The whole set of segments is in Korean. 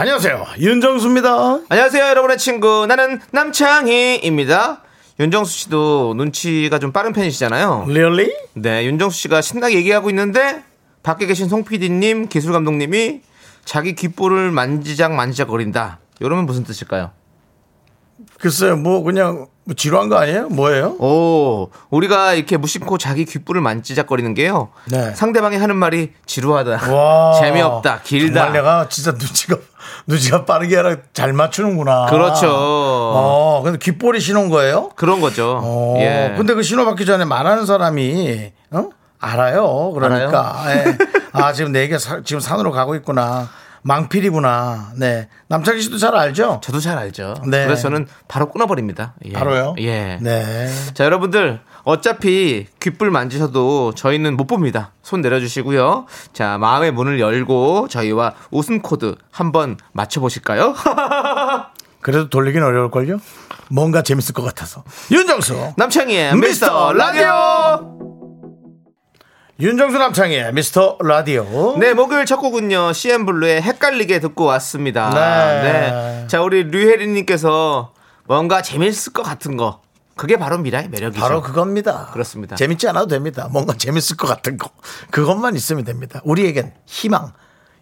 안녕하세요. 윤정수입니다. 안녕하세요, 여러분의 친구. 나는 남창희입니다. 윤정수 씨도 눈치가 좀 빠른 편이시잖아요. Really? 네, 윤정수 씨가 신나게 얘기하고 있는데 밖에 계신 송 PD님, 기술 감독님이 자기 귓볼을 만지작 만지작 거린다. 이러면 무슨 뜻일까요? 글쎄요, 뭐 그냥 뭐 지루한 거 아니에요? 뭐예요? 오, 우리가 이렇게 무심코 자기 귓볼을 만지작거리는 게요. 네. 상대방이 하는 말이 지루하다, 와. 재미없다, 길다. 정말 내가 진짜 눈치가 눈치가 빠르게 아니라 잘 맞추는구나. 그렇죠. 어, 근데 귓볼이 신호인 거예요? 그런 거죠. 어, 예. 근데 그 신호 받기 전에 말하는 사람이 어? 알아요. 그러니까 예. 아 지금 내게 지금 산으로 가고 있구나. 망필이구나. 네. 남창희 씨도 잘 알죠? 저도 잘 알죠. 네. 그래서 저는 바로 끊어버립니다. 예. 바로요? 예. 네. 자, 여러분들 어차피 귓불 만지셔도 저희는 못 봅니다. 손 내려주시고요. 자, 마음의 문을 열고 저희와 웃음 코드 한번 맞춰보실까요? 그래도 돌리긴 어려울걸요? 뭔가 재밌을 것 같아서. 윤정수. 남창희의 미스터 미스터 라디오! 윤정수 남창희의 미스터 라디오. 네, 목요일 첫 곡은요, CN블루의 헷갈리게 듣고 왔습니다. 네. 네. 자, 우리 류혜리님께서 뭔가 재밌을 것 같은 거. 그게 바로 미라의 매력이죠. 바로 그겁니다. 그렇습니다. 재밌지 않아도 됩니다. 뭔가 재밌을 것 같은 거. 그것만 있으면 됩니다. 우리에겐 희망,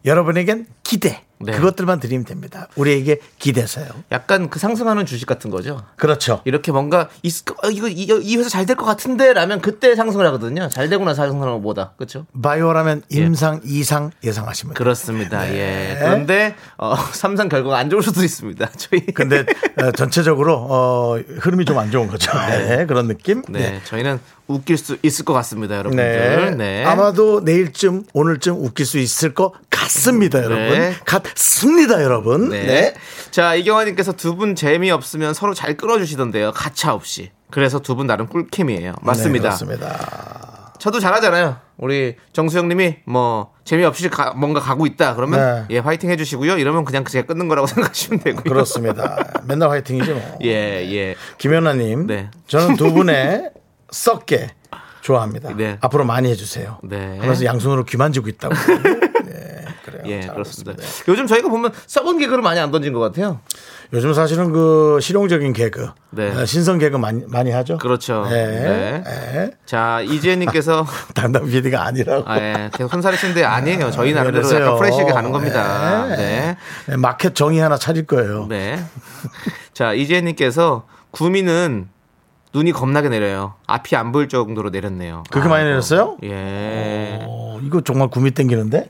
여러분에겐 기대. 네. 그것들만 드리면 됩니다. 우리에게 기대서요. 약간 그 상승하는 주식 같은 거죠. 그렇죠. 이렇게 뭔가 거, 어, 이거 이, 이 회사 잘 될 것 같은데 라면 그때 상승을 하거든요. 잘 되고 나서 상승하는 것보다. 그렇죠? 바이오라면 임상, 이상 예상하시면. 그렇습니다. 네. 예. 그런데 어, 삼상 결과가 안 좋을 수도 있습니다. 저희 근데 어, 전체적으로 어, 흐름이 좀 안 좋은 거죠. 네. 그런 느낌. 네, 저희는 웃길 수 있을 것 같습니다, 여러분들. 네. 아마도 내일쯤 오늘쯤 웃길 수 있을 것 같습니다, 여러분. 네. 같습니다, 여러분. 네. 네. 자, 이경환님께서 두 분 재미없으면 서로 잘 끌어주시던데요. 가차 없이. 그래서 두 분 나름 꿀캠이에요. 맞습니다. 네, 그렇습니다. 저도 잘하잖아요. 우리 정수영님이 뭐 재미없이 가- 뭔가 가고 있다 그러면 네. 예 화이팅 해주시고요. 이러면 그냥 제가 끊는 거라고 생각하시면 되고요. 그렇습니다. 맨날 화이팅이죠. 뭐. 예 예. 김연아님, 네. 저는 두 분의 썩게 좋아합니다. 네. 앞으로 많이 해주세요. 네. 하면서 양손으로 귀 만지고 있다고. 네, 그래요. 예잘 그렇습니다. 알겠습니다. 요즘 저희가 보면 썩은 개그를 많이 안 던진 것 같아요. 요즘 사실은 그 실용적인 개그, 네. 어, 신선 개그 많이, 많이 하죠. 그렇죠. 네. 네. 네. 자 이지혜님께서 담당 PD가 아니라고. 아, 예. 계속 손살이 치는데 아니에요. 저희 나름대로 그러세요. 약간 프레시하게 가는 겁니다. 네. 네. 네, 마켓 정의 하나 차릴 거예요. 네. 자, 이재현님께서 구미는 눈이 겁나게 내려요. 앞이 안 보일 정도로 내렸네요. 그렇게 많이 아이고. 내렸어요? 예. 어, 이거 정말 구미 땡기는데?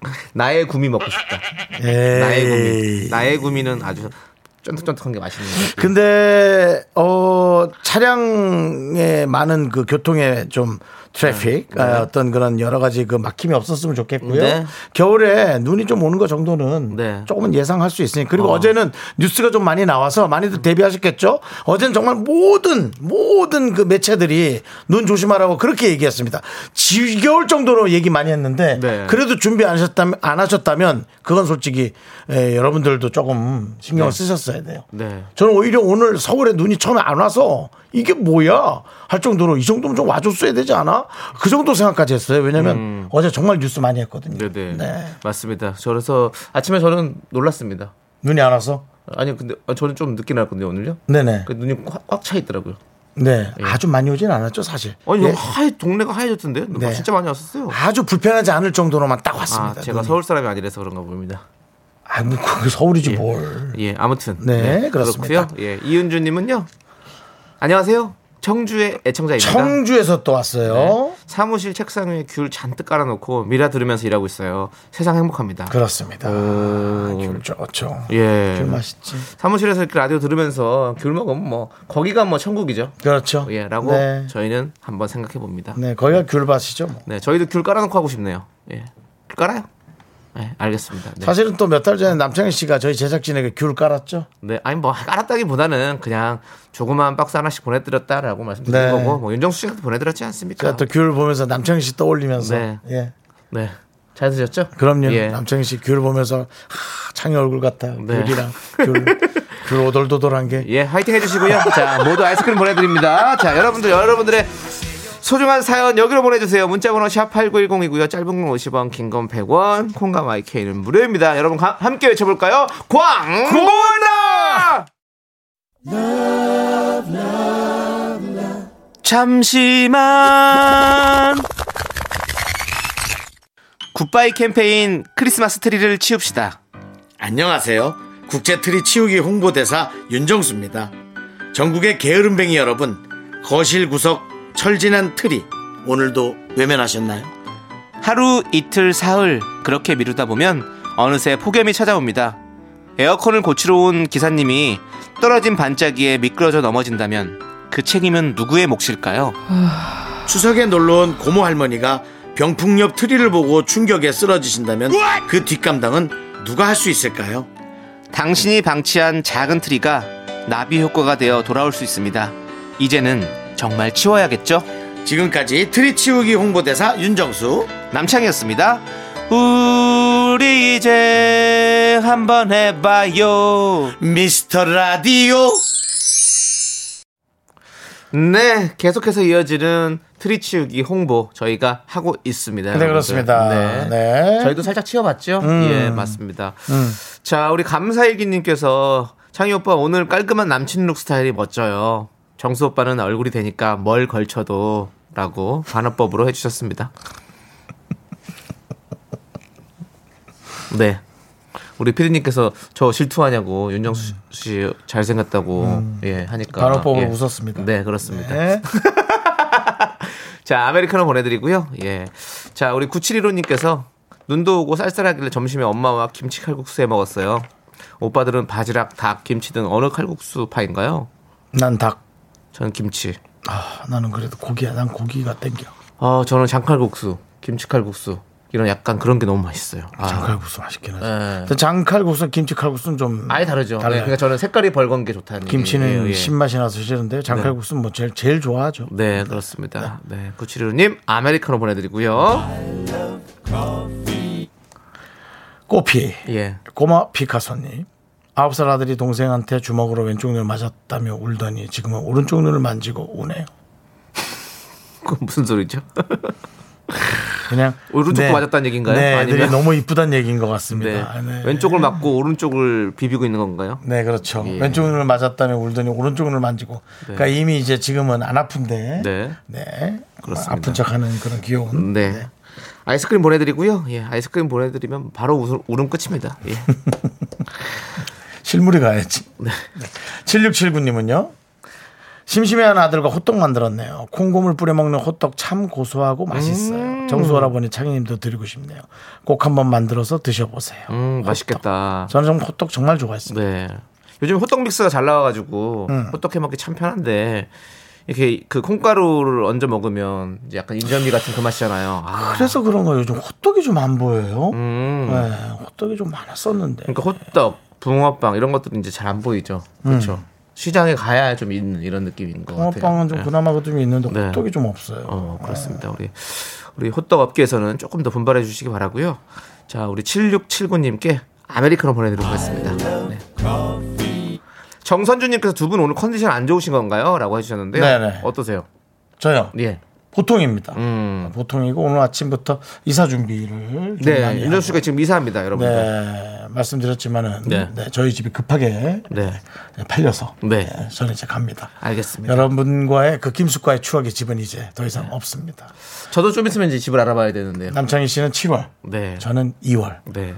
나의 구미 먹고 싶다. 에이. 나의 구미. 나의 구미는 아주 쫀득쫀득한 게 맛있는 거. 근데 어 차량에 많은 그 교통에 좀 트래픽 아, 어떤 그런 여러 가지 그 막힘이 없었으면 좋겠고요. 네. 겨울에 눈이 좀 오는 거 정도는 네. 조금은 예상할 수 있으니 그리고 어. 제는 뉴스가 좀 많이 나와서 많이들 대비하셨겠죠. 어제는 정말 모든 모든 그 매체들이 눈 조심하라고 그렇게 얘기했습니다. 지겨울 정도로 얘기 많이 했는데 네. 그래도 준비 안 하셨다면 안 하셨다면 그건 솔직히 에, 여러분들도 조금 신경을 쓰셨어야 돼요. 네. 저는 오히려 오늘 서울에 눈이 처음에 안 와서 이게 뭐야 할 정도로 이 정도면 좀 와줬어야 되지 않아? 그 정도 생각까지 했어요. 왜냐면 어제 정말 뉴스 많이 했거든요. 음. 네네. 네. 맞습니다. 그래서 아침에 저는 놀랐습니다. 눈이 안 와서? 아니, 근데 아, 저는 좀 늦게 나왔거든요, 오늘요. 네네. 그 눈이 꽉차 있더라고요. 네. 아주 많이 오진 않았죠, 사실. 아니, 예. 하얘, 동네가 하얘졌던데요? 네. 진짜 많이 왔었어요. 아주 불편하지 않을 정도로만 딱 아, 왔습니다. 제가 눈이. 서울 사람이 아니라서 그런가 봅니다. 아, 뭐, 그게 서울이지 뭘. 예, 아무튼. 네, 그렇습니다. 그렇고요. 예, 이은주님은요. 안녕하세요. 청주의 애청자입니다. 청주에서 또 왔어요. 네. 사무실 책상 위에 귤 잔뜩 깔아놓고 미라 들으면서 일하고 있어요. 세상 행복합니다. 그렇습니다. 아, 귤 좋죠. 예. 귤 맛있지. 사무실에서 이렇게 라디오 들으면서 귤 먹으면 뭐 거기가 뭐 천국이죠. 그렇죠. 예, 라고 네. 저희는 한번 생각해 봅니다. 네, 거기가 귤밭이죠. 뭐. 네, 저희도 귤 깔아놓고 하고 싶네요. 예. 귤 깔아요. 네, 알겠습니다. 네. 사실은 또 몇 달 전에 남창희 씨가 저희 제작진에게 귤 깔았죠. 네, 아니 뭐 깔았다기보다는 그냥 조그만 박스 하나씩 보내드렸다라고 말씀드린 네. 거고 뭐 윤정수 씨한테 보내드렸지 않습니까? 제가 또귤 보면서 남창희 씨 떠올리면서 네. 예. 네, 잘 드셨죠? 그럼요. 예. 남창희 씨 귤 보면서 하, 창희 얼굴 같아. 네. 귤이랑 귤, 귤 오돌도돌한 게. 예, 화이팅 해주시고요. 자, 모두 아이스크림 보내드립니다. 자, 여러분들, 여러분들의 소중한 사연 여기로 보내주세요. 문자번호 샵 8910이고요. 짧은 건 50원, 긴 건 100원, 콩과 마이케이는 무료입니다. 여러분 가- 함께 외쳐볼까요? 광고나! 잠시만 goodbye 캠페인 크리스마스 트리를 치웁시다. 안녕하세요. 국제 트리 치우기 홍보대사 윤정수입니다. 전국의 게으름뱅이 여러분, 거실 구석 철 지난 트리 오늘도 외면하셨나요? 하루 이틀 사흘 그렇게 미루다 보면 어느새 폭염이 찾아옵니다. 에어컨을 고치러 온 기사님이 떨어진 반짝이에 미끄러져 넘어진다면 그 책임은 누구의 몫일까요? 추석에 놀러온 고모 할머니가 병풍 옆 트리를 보고 충격에 쓰러지신다면 그 뒷감당은 누가 할 수 있을까요? 당신이 방치한 작은 트리가 나비 효과가 되어 돌아올 수 있습니다. 이제는 정말 치워야겠죠? 지금까지 트리 치우기 홍보대사 윤정수 남창희였습니다. 우리 이제 한번 해봐요. 미스터 라디오 네, 계속해서 이어지는 트리 치우기 홍보 저희가 하고 있습니다. 네 여러분들. 그렇습니다. 네. 네. 저희도 살짝 치워봤죠? 음. 예, 맞습니다. 자, 우리 감사일기님께서 창희 오빠 오늘 깔끔한 남친 룩 스타일이 멋져요. 정수 오빠는 얼굴이 되니까 뭘 걸쳐도 라고 반어법으로 해주셨습니다. 네. 우리 피디님께서 저 질투하냐고 윤정수 씨 잘생겼다고 예 하니까 반어법으로 예. 음. 웃었습니다. 네 그렇습니다. 네. 자, 아메리카노 보내드리고요. 예. 자, 우리 9715님께서 눈도 오고 쌀쌀하길래 점심에 엄마와 김치 칼국수 해 먹었어요. 오빠들은 바지락, 닭, 김치 등 어느 칼국수 파인가요? 난 닭. 저는 김치. 아, 나는 그래도 고기야. 난 고기가 땡겨. 어, 저는 장칼국수, 김치 칼국수. 이런 약간 그런 게 너무 맛있어요. 아, 장칼국수 맛있긴 하죠. 네. 장칼국수, 김치칼국수는 좀 아예 다르죠. 네, 달라요. 그러니까 저는 색깔이 벌건 게 좋다는 김치는 얘기예요. 예. 신맛이 나서 싫은데 장칼국수는 뭐 제일 제일 좋아하죠. 네, 그렇습니다. 네, 9715님 아메리카노 보내드리고요. 꼬피, 예. 꼬마 피카소님. 아홉 살 아들이 동생한테 주먹으로 왼쪽 눈을 맞았다며 울더니 지금은 오른쪽 눈을 만지고 우네요. 그건 무슨 소리죠? 그냥 오른쪽도 맞았다는 얘기인가요? 네, 아니면- 너무 이쁘다는 얘기인 것 네. 같습니다. 네. 왼쪽을 맞고 오른쪽을 비비고 있는 건가요? 네, 그렇죠. 예. 왼쪽 눈을 맞았다며 울더니 오른쪽 눈을 만지고. 그러니까 이미 이제 지금은 안 아픈데. 네. 네. 그렇습니다. 아픈 척하는 그런 귀여운. 네. 아이스크림 보내드리고요. 예, 아이스크림 보내드리면 바로 웃음, 울음 끝입니다. 예. 실물이 가야지. 네. 7679님은요. 심심해하는 아들과 호떡 만들었네요. 콩고물 뿌려 먹는 호떡 참 고소하고 맛있어요. 음. 정수 할아버니 창희님도 드리고 싶네요. 꼭 한번 만들어서 드셔보세요. 음, 맛있겠다. 저는 좀 호떡 정말 좋아했습니다. 네. 요즘 호떡 믹스가 잘 나와가지고 음. 호떡 해 먹기 참 편한데 이렇게 그 콩가루를 얹어 먹으면 이제 약간 인절미 같은 그 맛이잖아요. 아, 그래서 그런 거예요. 요즘 호떡이 좀 안 보여요. 음. 네, 호떡이 좀 많았었는데. 그러니까 호떡, 붕어빵 이런 것들은 이제 잘 안 보이죠. 그렇죠. 시장에 가야 좀 있는 이런 느낌인 것 같아요. 음. 붕어빵은 좀 네. 그나마 좀 있는데 네. 호떡이 좀 없어요. 어, 그렇습니다. 우리 우리 호떡 업계에서는 조금 더 분발해 주시기 바라고요. 자, 우리 7679님께 아메리카노 보내드리겠습니다. 네. 정선주님께서 두 분 오늘 컨디션 안 좋으신 건가요? 라고 해주셨는데요. 네네. 어떠세요? 저요. 예. 보통입니다. 음. 보통이고 오늘 아침부터 이사 준비를 좀 네. 많이 윤정 씨가 지금 이사합니다, 하고. 여러분들. 네, 말씀드렸지만은 네. 네, 저희 집이 급하게 네. 팔려서 네. 네, 저는 이제 갑니다. 알겠습니다. 여러분과의 그 김숙과의 추억의 집은 이제 더 이상 없습니다. 저도 좀 있으면 이제 집을 알아봐야 되는데요. 남창희 씨는 7월, 네. 저는 2월. 네.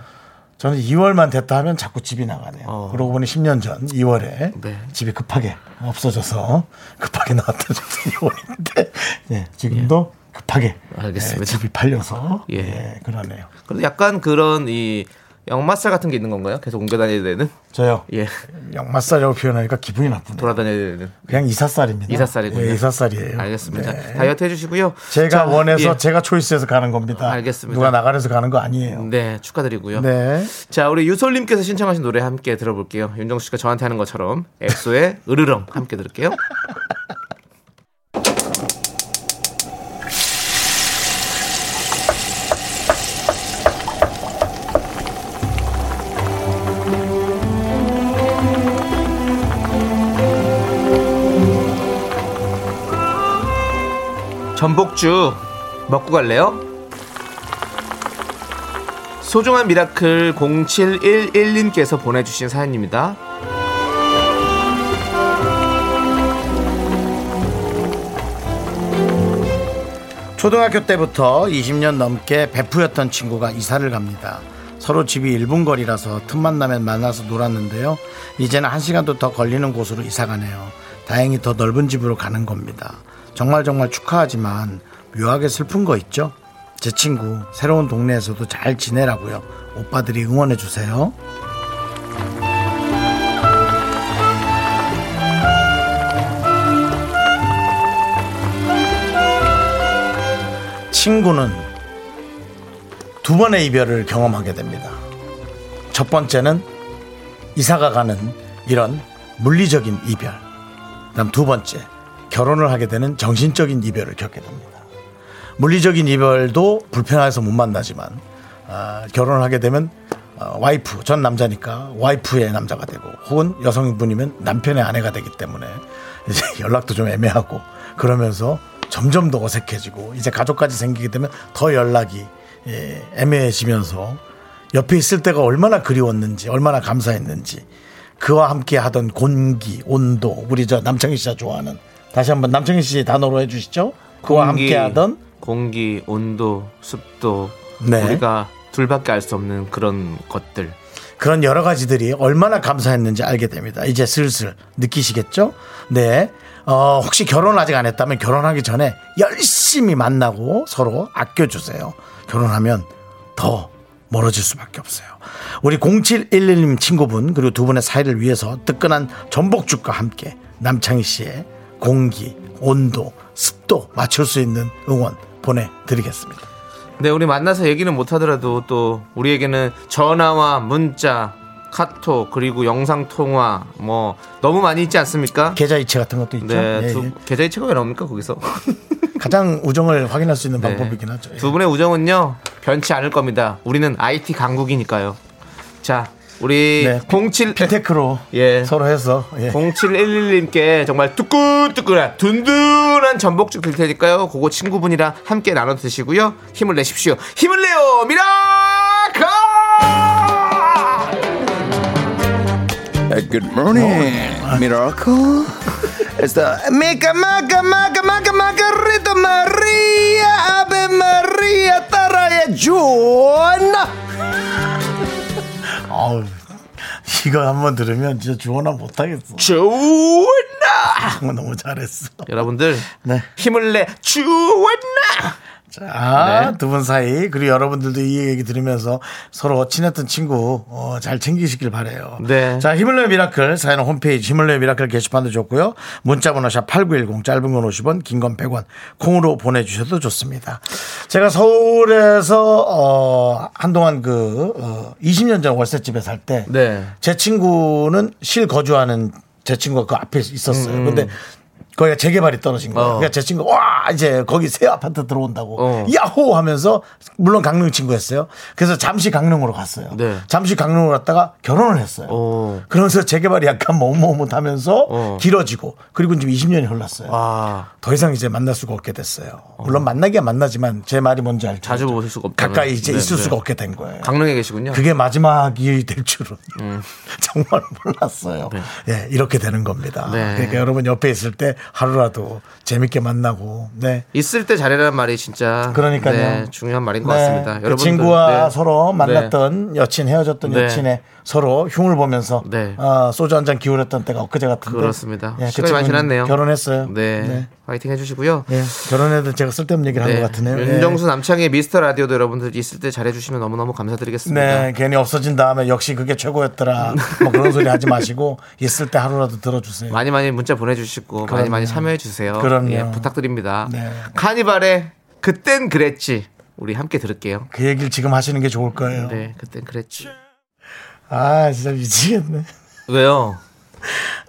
저는 2월만 됐다 하면 자꾸 집이 나가네요. 어. 그러고 보니 10년 전 2월에 네. 집이 급하게 없어져서 급하게 나왔던 2월인데 네, 지금도 급하게 알겠습니다. 네, 집이 팔려서 예. 예, 그러네요. 그래도 약간 그런 이 역마살 같은 게 있는 건가요? 계속 옮겨 다녀야 되는? 저요. 예. 역마살이라고 표현하니까 기분이 나쁘네. 돌아다녀야 되는. 그냥 이사살입니다. 이사살이군요. 예, 이사살이에요. 알겠습니다. 네. 다이어트 해주시고요. 제가 자, 원해서 예. 제가 초이스해서 가는 겁니다. 알겠습니다. 누가 나가려서 가는 거 아니에요. 네, 축하드리고요. 네. 자, 우리 유솔님께서 신청하신 노래 함께 들어볼게요. 윤정수 씨가 저한테 하는 것처럼 엑소의 으르렁 함께 들을게요. 전복죽 먹고 갈래요? 소중한 미라클 0711님께서 보내주신 사연입니다. 초등학교 때부터 20년 넘게 베프였던 친구가 이사를 갑니다. 서로 집이 1분 거리라서 틈만 나면 만나서 놀았는데요. 이제는 한 시간도 더 걸리는 곳으로 이사 가네요. 다행히 더 넓은 집으로 가는 겁니다. 정말 정말 축하하지만 묘하게 슬픈 거 있죠? 제 친구 새로운 동네에서도 잘 지내라고요. 오빠들이 응원해 주세요. 친구는 두 번의 이별을 경험하게 됩니다. 첫 번째는 이사가 가는 이런 물리적인 이별. 그다음 두 번째 결혼을 하게 되는 정신적인 이별을 겪게 됩니다. 물리적인 이별도 불편해서 못 만나지만 아, 결혼을 하게 되면 어, 와이프 전 남자니까 와이프의 남자가 되고 혹은 여성분이면 남편의 아내가 되기 때문에 이제 연락도 좀 애매하고 그러면서 점점 더 어색해지고 이제 가족까지 생기게 되면 더 연락이 예, 애매해지면서 옆에 있을 때가 얼마나 그리웠는지 얼마나 감사했는지 그와 함께 하던 공기 온도 우리 저 남창희 씨가 좋아하는 다시 한번 남창희 씨 단어로 해주시죠 그와 함께 하던 공기, 온도, 습도 네. 우리가 둘밖에 알 수 없는 그런 것들. 그런 여러 가지들이 얼마나 감사했는지 알게 됩니다. 이제 슬슬 느끼시겠죠? 네. 어, 혹시 결혼 아직 안 했다면 결혼하기 전에 열심히 만나고 서로 아껴주세요. 결혼하면 더 멀어질 수밖에 없어요. 우리 0711님 친구분 그리고 두 분의 사이를 위해서 뜨끈한 전복죽과 함께 남창희 씨의 공기, 온도, 습도 맞출 수 있는 응원 보내드리겠습니다. 네, 우리 만나서 얘기는 못 하더라도 또 우리에게는 전화와 문자, 카톡 그리고 영상 통화 뭐 너무 많이 있지 않습니까? 계좌 이체 같은 것도 있죠. 네, 예, 두, 예. 계좌 이체가 왜 나옵니까 거기서? 가장 우정을 확인할 수 있는 네. 방법이긴 하죠. 예. 두 분의 우정은요 변치 않을 겁니다. 우리는 IT 강국이니까요. 자, 우리 네, 07 피테크로 예. 서로 해서 예. 0711님께 정말 뜨끈뜨끈한 든든한 전복죽 드릴 테니까요. 그거 친구분이랑 함께 나눠 드시고요. 힘을 내십시오. 힘을 내요, 미라카! Good morning, miracle. It's the Mica Maca Maca Maca Macarita Maria Ave Maria 따라해 주나. 아우 이거 한번 들으면 진짜 주원아 못하겠어. 정말 너무 잘했어. 여러분들 네. 힘을 내 주원나! 자, 네. 두분 사이 그리고 여러분들도 이 얘기 들으면서 서로 친했던 친구 어, 잘 챙기시길 바래요. 네. 자, 힘을 내요 미라클 사연은 홈페이지 힘을 내요 미라클 게시판도 좋고요. 문자번호 샵 #8910 짧은 건 50원, 긴 건 100원 콩으로 보내주셔도 좋습니다. 제가 서울에서 어, 한동안 그 어, 20년 전 월세집에 살 때제 네. 친구는 실 거주하는 제 친구가 그 앞에 있었어요. 근데 거기가 재개발이 떨어진 거예요. 음. 어. 그러니까 제 친구 와 이제 거기 새 아파트 들어온다고 어. 야호 하면서 물론 강릉 친구였어요. 그래서 잠시 강릉으로 갔어요. 네. 잠시 강릉으로 갔다가 결혼을 했어요. 어. 그러면서 재개발이 약간 머뭇머뭇하면서 어. 길어지고 그리고 지금 20년이 흘렀어요. 아, 더 이상 이제 만날 수가 없게 됐어요. 물론 만나기야 만나지만 제 말이 뭔지 알죠. 자주 보실 수가 없다는. 가까이 이제 네, 있을 네. 수가 없게 된 거예요. 강릉에 계시군요. 그게 마지막이 될 줄은 음. 정말 몰랐어요. 예, 이렇게 되는 겁니다. 네. 그러니까 여러분 옆에 있을 때 하루라도 재밌게 만나고 네. 있을 때 잘해라는 말이 진짜 그러니까요. 네, 중요한 말인 것 네, 같습니다. 그 여러분들 친구와 네. 서로 만났던 여친 헤어졌던 네. 여친의 서로 흉을 보면서 네. 어, 소주 한 잔 기울였던 때가 엊그제 같은데 그렇습니다. 예, 그 시간이 많이 친구는 지났네요. 결혼했어요. 네. 네. 화이팅 해주시고요. 예, 결혼해도 제가 쓸데없는 얘기를 한 것 같으네요. 예. 윤정수 남창의 미스터 라디오도 여러분들 있을 때 잘해주시면 너무너무 감사드리겠습니다. 네, 괜히 없어진 다음에 역시 그게 최고였더라. 뭐 그런 소리 하지 마시고 있을 때 하루라도 들어주세요. 많이 많이 문자 보내주시고 많이. 많이 참여해 주세요. 그럼요. 예, 부탁드립니다. 네. 카니발의 그땐 그랬지. 우리 함께 들을게요. 그 얘기를 지금 하시는 게 좋을 거예요. 네, 그땐 그랬지. 아, 진짜 미치겠네. 왜요?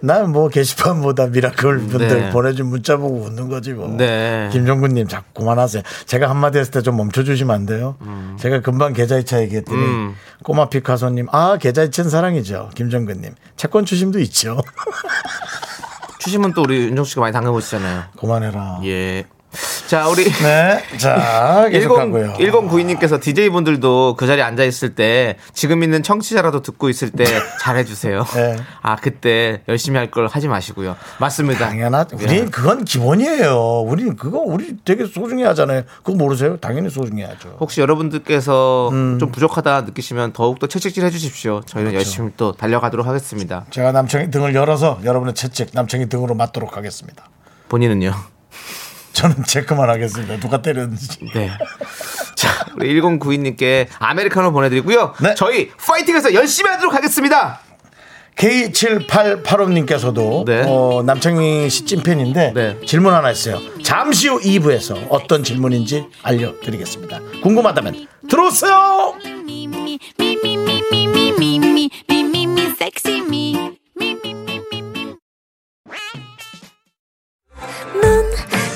난 뭐 게시판보다 미라클 분들 네. 보내준 문자 보고 웃는 거지 뭐. 네. 김종근님 자꾸 그만하세요. 제가 한마디 했을 때 좀 멈춰주시면 안 돼요? 제가 금방 계좌이체 얘기했더니 음. 꼬마 피카소님 아 계좌이체는 사랑이죠. 김종근님 채권 추심도 있죠. 추심은 또 우리 윤정수 씨가 많이 당해보시잖아요. 그만해라. 예. 자, 우리 네, 자 계속하고요. 1092님께서 DJ분들도 그 자리에 앉아 있을 때 지금 있는 청취자라도 듣고 있을 때 잘해 주세요. 네. 아, 그때 열심히 할 걸 하지 마시고요. 맞습니다. 당연하죠. 예. 우리 그건 기본이에요. 우리 그거 우리 되게 소중히 하잖아요. 그거 모르세요? 당연히 소중히 하죠. 혹시 여러분들께서 음. 좀 부족하다 느끼시면 더욱 더 채찍질 해 주십시오. 저희는 그렇죠. 열심히 또 달려가도록 하겠습니다. 제가 남청이 등을 열어서 여러분의 채찍 남청이 등으로 맞도록 하겠습니다. 본인은요? 저는 체크만 하겠습니다. 누가 때렸는지. 네. 자, 우리 1092님께 아메리카노 보내드리고요. 네. 저희 파이팅해서 열심히 하도록 하겠습니다. K7885님께서도 네. 어, 남창희 씨 찐팬인데 네. 질문 하나 있어요. 잠시 후 2부에서 어떤 질문인지 알려드리겠습니다. 궁금하다면 들어오세요.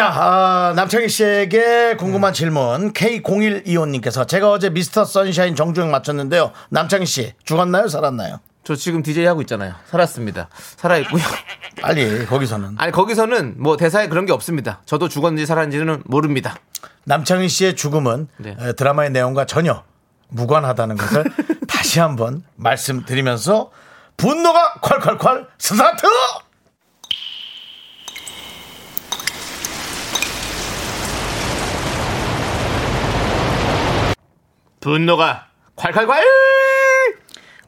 자, 아, 남창희 씨에게 궁금한 질문 K0125님께서 제가 어제 미스터 선샤인 정주행 맞췄는데요. 남창희 씨 죽었나요? 살았나요? 저 지금 DJ 하고 있잖아요. 살았습니다. 살아있고요. 빨리 거기서는 아니, 거기서는 뭐 대사에 그런 게 없습니다. 저도 죽었는지 살았는지는 모릅니다. 남창희 씨의 죽음은 네. 에, 드라마의 내용과 전혀 무관하다는 것을 다시 한번 말씀드리면서 분노가 콸콸콸 스타트! 분노가 콸콸콸!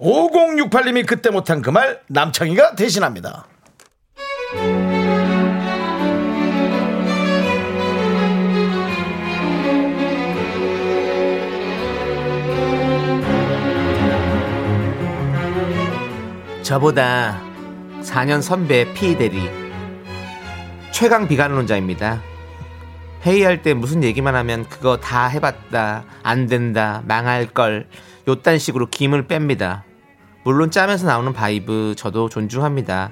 5068님이 그때 못한 그 말 남창희가 대신합니다. 저보다 4년 선배 피대리 최강 비관론자입니다. 회의할 때 무슨 얘기만 하면 그거 다 해봤다, 안 된다, 망할 걸, 요딴 식으로 김을 뺍니다. 물론 짬에서 나오는 vibe 저도 존중합니다.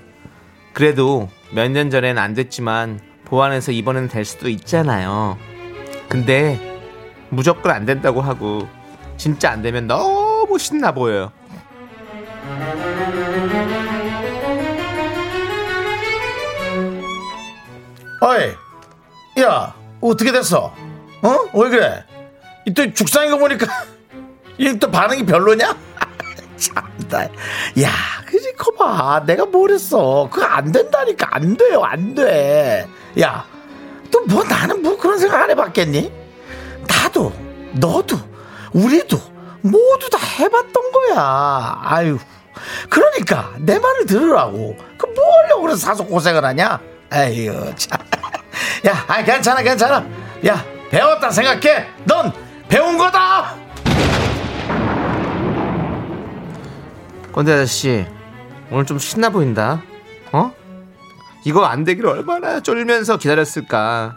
그래도 몇 년 전엔 안 됐지만 보완해서 이번엔 될 수도 있잖아요. 근데 무조건 안 된다고 하고 진짜 안 되면 너무 신나 보여요. 어이, 야, 어떻게 됐어? 어? 왜 그래? 이또 죽상인 거 보니까 이또 반응이 별로냐? 참다. 야, 그지 커봐. 내가 뭘 했어? 그거 안 된다니까 안 돼요, 안 돼. 야, 또 뭐 나는 뭐 그런 생각 안 해봤겠니? 나도, 너도, 우리도 모두 다 해봤던 거야. 아유, 그러니까 내 말을 들으라고. 그 뭐 하려고 그래서 사서 고생을 하냐? 아유, 참. 야, 아 괜찮아, 괜찮아. 야, 배웠다 생각해. 넌 배운 거다. 건대 아저씨 오늘 좀 신나 보인다 어? 이거 안 되길 얼마나 쫄면서 기다렸을까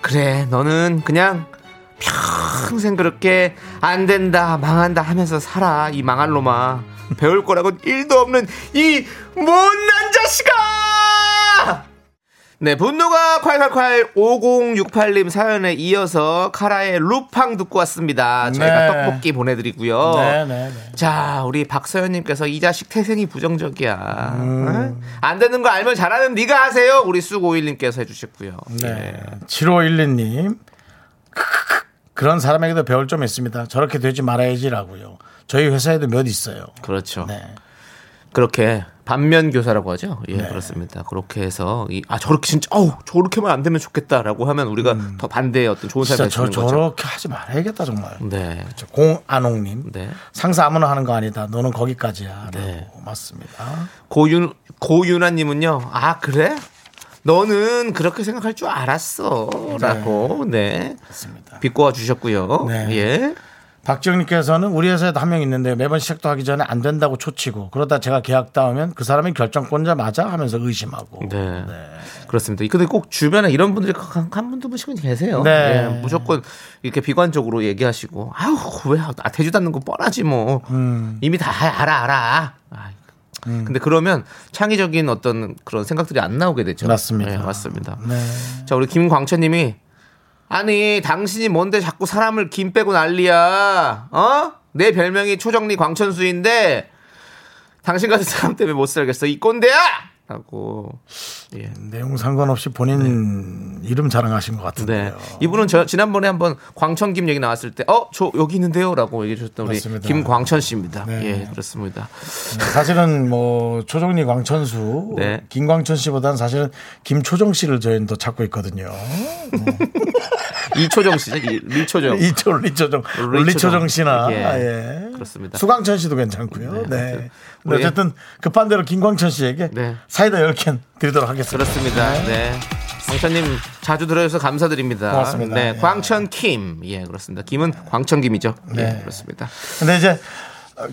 그래 너는 그냥 평생 그렇게 안 된다 망한다 하면서 살아 이 망할 놈아 배울 거라고 일도 없는 이 못난 자식아 네, 분노가 콸콸콸 5068님 사연에 이어서 카라의 루팡 듣고 왔습니다. 저희가 네. 떡볶이 보내드리고요. 네, 네, 네. 자, 우리 박서연님께서 이 자식 태생이 부정적이야. 음. 어? 안 되는 거 알면 잘하는 네가 하세요. 우리 쑥오일님께서 해주셨고요. 네. 7512님. 그런 사람에게도 배울 점 있습니다. 저렇게 되지 말아야지라고요. 저희 회사에도 몇 있어요. 그렇죠. 네. 그렇게 반면 교사라고 하죠. 예, 그렇습니다. 그렇게 해서 이, 아 저렇게 진짜 어우 저렇게만 안 되면 좋겠다라고 하면 우리가 더 반대의 어떤 좋은 음. 저, 주는 거죠. 저렇게 하지 말아야겠다, 정말. 네. 저 공안홍님. 네. 상사 아무나 하는 거 아니다. 너는 거기까지야. 네. 맞습니다. 고윤 고윤아님은요. 아 그래? 너는 그렇게 생각할 줄 알았어라고 네 맞습니다. 비꼬아 주셨고요. 네. 예. 박지영님께서는 우리 회사에도 한 명 있는데 매번 시작도 하기 전에 안 된다고 초치고 그러다 제가 계약 따오면 그 사람이 결정권자 맞아 하면서 의심하고. 네. 그렇습니다. 근데 꼭 주변에 이런 분들이 한, 한 분도 분씩은 계세요. 네. 예, 무조건 이렇게 비관적으로 얘기하시고, 아우, 왜, 아, 대주도 않는 거 뻔하지 뭐. 음. 이미 다 알아, 알아. 아이, 근데 그러면 창의적인 어떤 그런 생각들이 안 나오게 되죠. 맞습니다. 네, 맞습니다. 네. 자, 우리 김광천 님이 아니, 당신이 뭔데 자꾸 사람을 김 빼고 난리야. 어? 내 별명이 초정리 광천수인데 당신 같은 사람 때문에 못 살겠어. 이 꼰대야! 라고. 예. 내용 상관없이 본인 이름 자랑하신 것 네. 같은데요. 이분은 저 지난번에 한번 광천 김 얘기 나왔을 때, 어, 저 여기 있는데요라고 얘기해 주셨던 우리 맞습니다. 김광천 씨입니다. 네. 예, 그렇습니다. 사실은 뭐 초정리 광천수 네. 김광천 씨보다는 사실은 김초정 씨를 저희는 더 찾고 있거든요. 이초정 씨죠? 이- 리초정. 이초 리초정 리초정. 리초정 씨나 예. 아, 예. 그렇습니다. 수광천 씨도 괜찮고요. 네, 네. 근데 어쨌든 급한 대로 김광천 씨에게 네. 사이다 10캔 드리도록 하겠습니다. 그렇습니다. 네. 광천님 자주 들어주셔서 감사드립니다. 고맙습니다. 네, 예. 광천 김. 예, 그렇습니다. 김은 광천 김이죠. 예, 네. 그렇습니다. 근데 이제 어,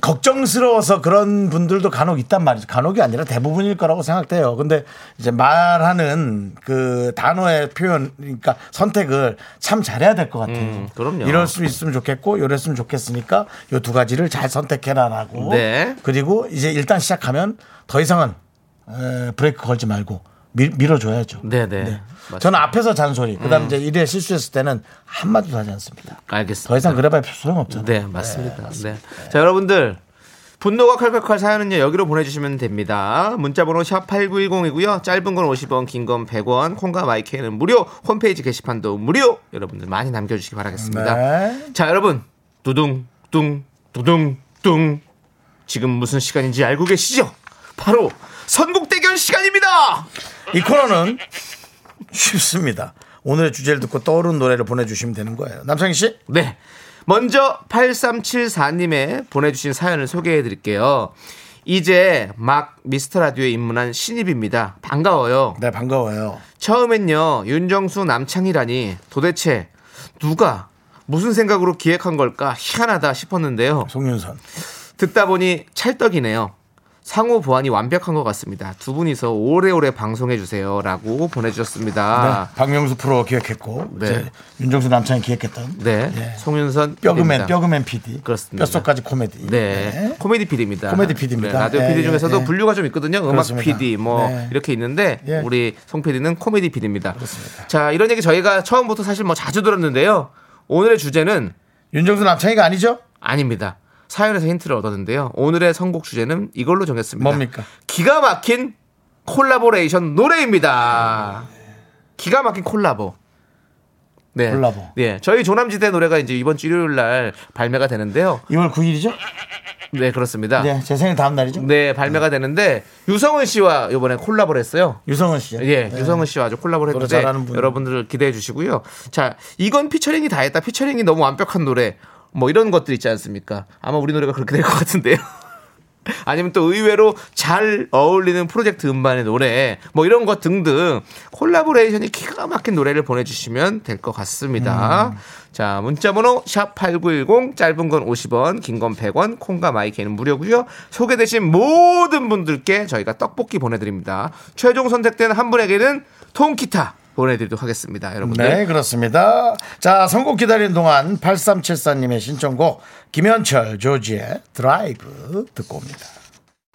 걱정스러워서 그런 분들도 간혹 있단 말이죠. 간혹이 아니라 대부분일 거라고 생각돼요. 근데 이제 말하는 그 단어의 표현, 그러니까 선택을 참 잘해야 될 것 같아요. 음, 그럼요. 이럴 수 있으면 좋겠고, 이랬으면 좋겠으니까 요 두 가지를 잘 선택해라라고. 네. 그리고 이제 일단 시작하면 더 이상은 에, 브레이크 걸지 말고 밀, 밀어줘야죠. 네, 네. 맞습니다. 저는 앞에서 잔소리, 그 다음 음. 이제 일에 실수했을 때는 한마디도 하지 않습니다. 알겠습니다. 더 이상 그래봐야 소용없잖아요. 네, 맞습니다. 네. 자, 여러분들. 분노가 칼칼칼 사연은요, 여기로 보내주시면 됩니다. 문자번호 샵 8910이고요. 짧은 건 50원, 긴 건 100원, 콩과 마이크는 무료, 홈페이지 게시판도 무료! 여러분들 많이 남겨주시기 바라겠습니다. 네. 자, 여러분. 두둥, 둥, 두둥, 둥. 지금 무슨 시간인지 알고 계시죠? 바로 선곡 대결 시간입니다! 이 코너는 쉽습니다. 오늘의 주제를 듣고 떠오른 노래를 보내주시면 되는 거예요. 남창희 씨? 네. 먼저 8374님의 보내주신 사연을 소개해 드릴게요. 이제 막 미스터 라디오에 입문한 신입입니다. 반가워요. 네, 반가워요. 처음엔요, 윤정수 남창이라니 도대체 누가 무슨 생각으로 기획한 걸까 희한하다 싶었는데요. 송윤선. 듣다 보니 찰떡이네요. 상호 보완이 완벽한 것 같습니다. 두 분이서 오래오래 방송해 주세요라고 보내주셨습니다. 네, 박명수 프로 기획했고, 네. 이제 윤정수 남창이 기획했던 네, 예. 송윤선 뼈그맨. 뼈그맨 PD. 그렇습니다. 뼛속까지 코미디. 네. 코미디 PD입니다. 코미디 PD입니다. 라디오 예, PD 예, 중에서도 예. 분류가 좀 있거든요. 음악 그렇습니다. PD 뭐 네. 이렇게 있는데 예. 우리 송 PD는 코미디 PD입니다. 자, 이런 얘기 저희가 처음부터 사실 뭐 자주 들었는데요. 오늘의 주제는 윤정수 남창이가 아니죠? 아닙니다. 사연에서 힌트를 얻었는데요. 오늘의 선곡 주제는 이걸로 정했습니다. 뭡니까? 기가 막힌 콜라보레이션 노래입니다. 기가 막힌 콜라보. 네. 콜라보. 네. 저희 조남지대 노래가 이제 이번 주 일요일 날 발매가 되는데요. 2월 9일이죠? 네, 그렇습니다. 네, 제 생일 다음 날이죠? 네, 발매가 되는데 유성은 씨와 이번에 콜라보를 했어요. 유성은 씨죠? 예, 네. 유성은 씨와 아주 콜라보를 노래 했는데 잘하는 분. 여러분들 기대해 주시고요. 자, 이건 피처링이 다 했다. 피처링이 너무 완벽한 노래. 뭐 이런 것들 있지 않습니까? 아마 우리 노래가 그렇게 될 것 같은데요. 아니면 또 의외로 잘 어울리는 프로젝트 음반의 노래 뭐 이런 것 등등 콜라보레이션이 기가 막힌 노래를 보내주시면 될 것 같습니다. 음. 자 문자번호 샵 #8910 짧은 건 50원, 긴 건 100원, 콩과 마이크는 무료고요. 소개되신 모든 분들께 저희가 떡볶이 보내드립니다. 최종 선택된 한 분에게는 통기타 보내드리도록 하겠습니다, 여러분들. 네, 그렇습니다. 자, 선곡 기다리는 동안 8374님의 신청곡 김현철 조지의 드라이브 듣고 옵니다.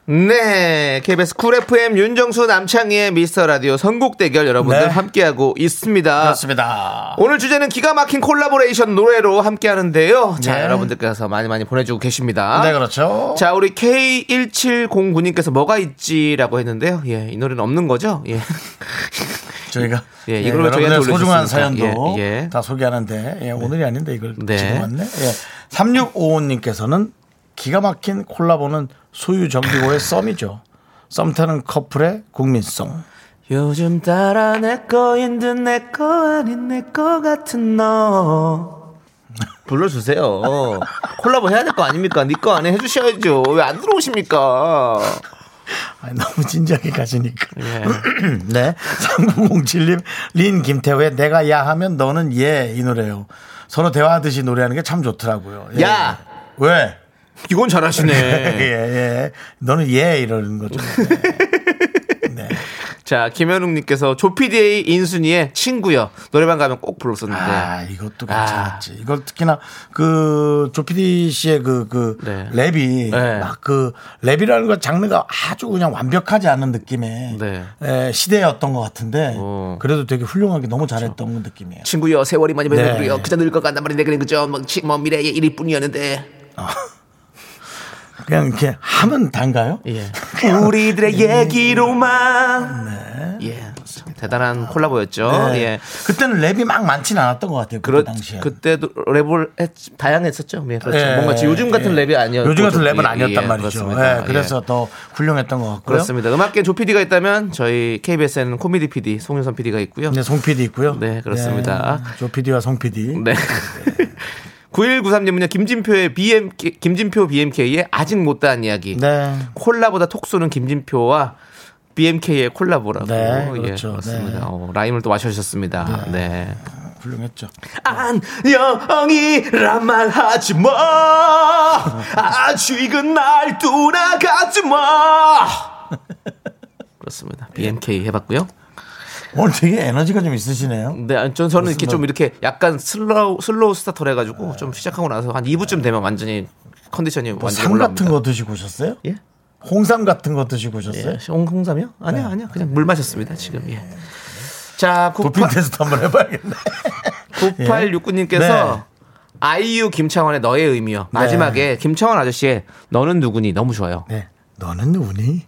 네, KBS 쿨 FM 윤정수 남창희의 미스터 라디오 선곡 대결 여러분들 네. 함께하고 있습니다. 그렇습니다. 오늘 주제는 기가 막힌 콜라보레이션 노래로 함께 하는데요. 자, 네. 여러분들께서 많이 많이 보내주고 계십니다. 네, 그렇죠. 자, 우리 K1709님께서 뭐가 있지라고 했는데요. 예, 이 노래는 없는 거죠? 예. 저희가 예, 예, 이걸 왜 저희한테 여러분의 소중한? 사연도 예, 예. 다 소개하는데 예, 오늘이 아닌데 이걸 네. 지금 왔네. 예. 3655님께서는 기가 막힌 콜라보는 소유 정기고의 썸이죠. 썸 타는 커플의 국민성. 요즘 따라 내 거인 듯 내 거 아닌 내 거 같은 너. 불러주세요. 콜라보 해야 될 거 아닙니까? 니거 안에 해주셔야죠. 왜 안 들어오십니까? 아니, 너무 진지하게 가시니까. 예. 네. 3907님, 린 김태호의 내가 야 하면 너는 예, 이 노래요. 서로 대화하듯이 노래하는 게 참 좋더라고요. 예. 야! 왜? 이건 잘하시네. 예, 예. 너는 예, 이러는 거죠. 네. 자, 김현웅님께서 조피디의 인순이의 친구요. 노래방 가면 꼭 불렀었는데. 아, 이것도 괜찮았지. 이걸 특히나 그 조피디 씨의 그, 그 네. 랩이 네. 막그 랩이라는 것 장르가 아주 그냥 완벽하지 않은 느낌의 네. 에, 시대였던 것 같은데 어. 그래도 되게 훌륭하게 너무 잘했던 느낌이에요. 친구요, 세월이 많이 네. 변했고요. 그저 같단 말인데, 그래, 그죠? 뭐, 치- 뭐 미래의 일일 뿐이었는데. 그냥 이렇게 하면 단가요? 예. 우리들의 얘기로만. 예. 참 대단한 콜라보였죠. 네. 예. 그때는 랩이 막 많지는 않았던 것 같아요. 그때 그렇, 당시에. 그때도 랩을 했, 다양했었죠. 예, 그렇죠. 예, 뭔가 요즘 같은 예. 랩이 아니었고. 요즘 같은 좀, 랩은 예, 아니었단 예, 말이죠. 그렇습니다. 예, 그래서 예. 더 훌륭했던 것 같고요. 그렇습니다. 음악계 조 PD가 있다면 저희 KBS에는 코미디 PD 송윤선 PD가 있고요. 네, 송 PD 있고요. 네, 그렇습니다. 네, 조 PD와 송 PD. 네. 9193님은요, 김진표의 BM, 김진표 BMK의 아직 못다한 이야기. 네. 콜라보다 톡 쏘는 김진표와 BMK의 콜라보라고. 네, 예, 그렇죠. 그렇습니다. 네. 어, 라임을 또 마셔주셨습니다. 네. 훌륭했죠. 안녕이란 말 하지 마. 아직은 날 떠나가지 마. 그렇습니다. BMK 해봤고요. 오늘 되게 에너지가 좀 있으시네요. 네, 아니, 전 저는 이렇게 좀 이렇게 약간 slow slow starter를 해가지고 좀 시작하고 나서 한 2부쯤 되면 완전히 컨디션이 뭐 올라옵니다. 같은 거 드시고 오셨어요? 예? 홍삼 같은 거 드시고 오셨어요? 예, 홍, 홍삼이요? 아니요, 아니요. 그냥 물 마셨습니다, 지금. 예. 자, 도핑 98, 테스트 한번 해봐야겠네. 9869님께서 네. 아이유 김창완의 너의 의미요. 마지막에 김창완 아저씨의 너는 누구니 너무 좋아요. 네. 너는 누구니?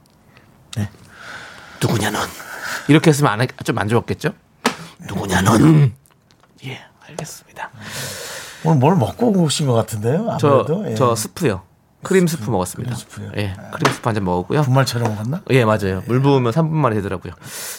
누구냐 넌. 이렇게 했으면 좀안 좋았겠죠? 누구냐 넌. 예, 알겠습니다. 오늘 뭘 먹고 오신 것 같은데요? 저, 아무래도. 예. 저 스프요. 크림 스프 먹었습니다. 스프요. 예, 크림 스프 한 잔 먹었고요. 분말 촬영 갔나? 예, 맞아요. 물 부으면 3분 만에 되더라고요.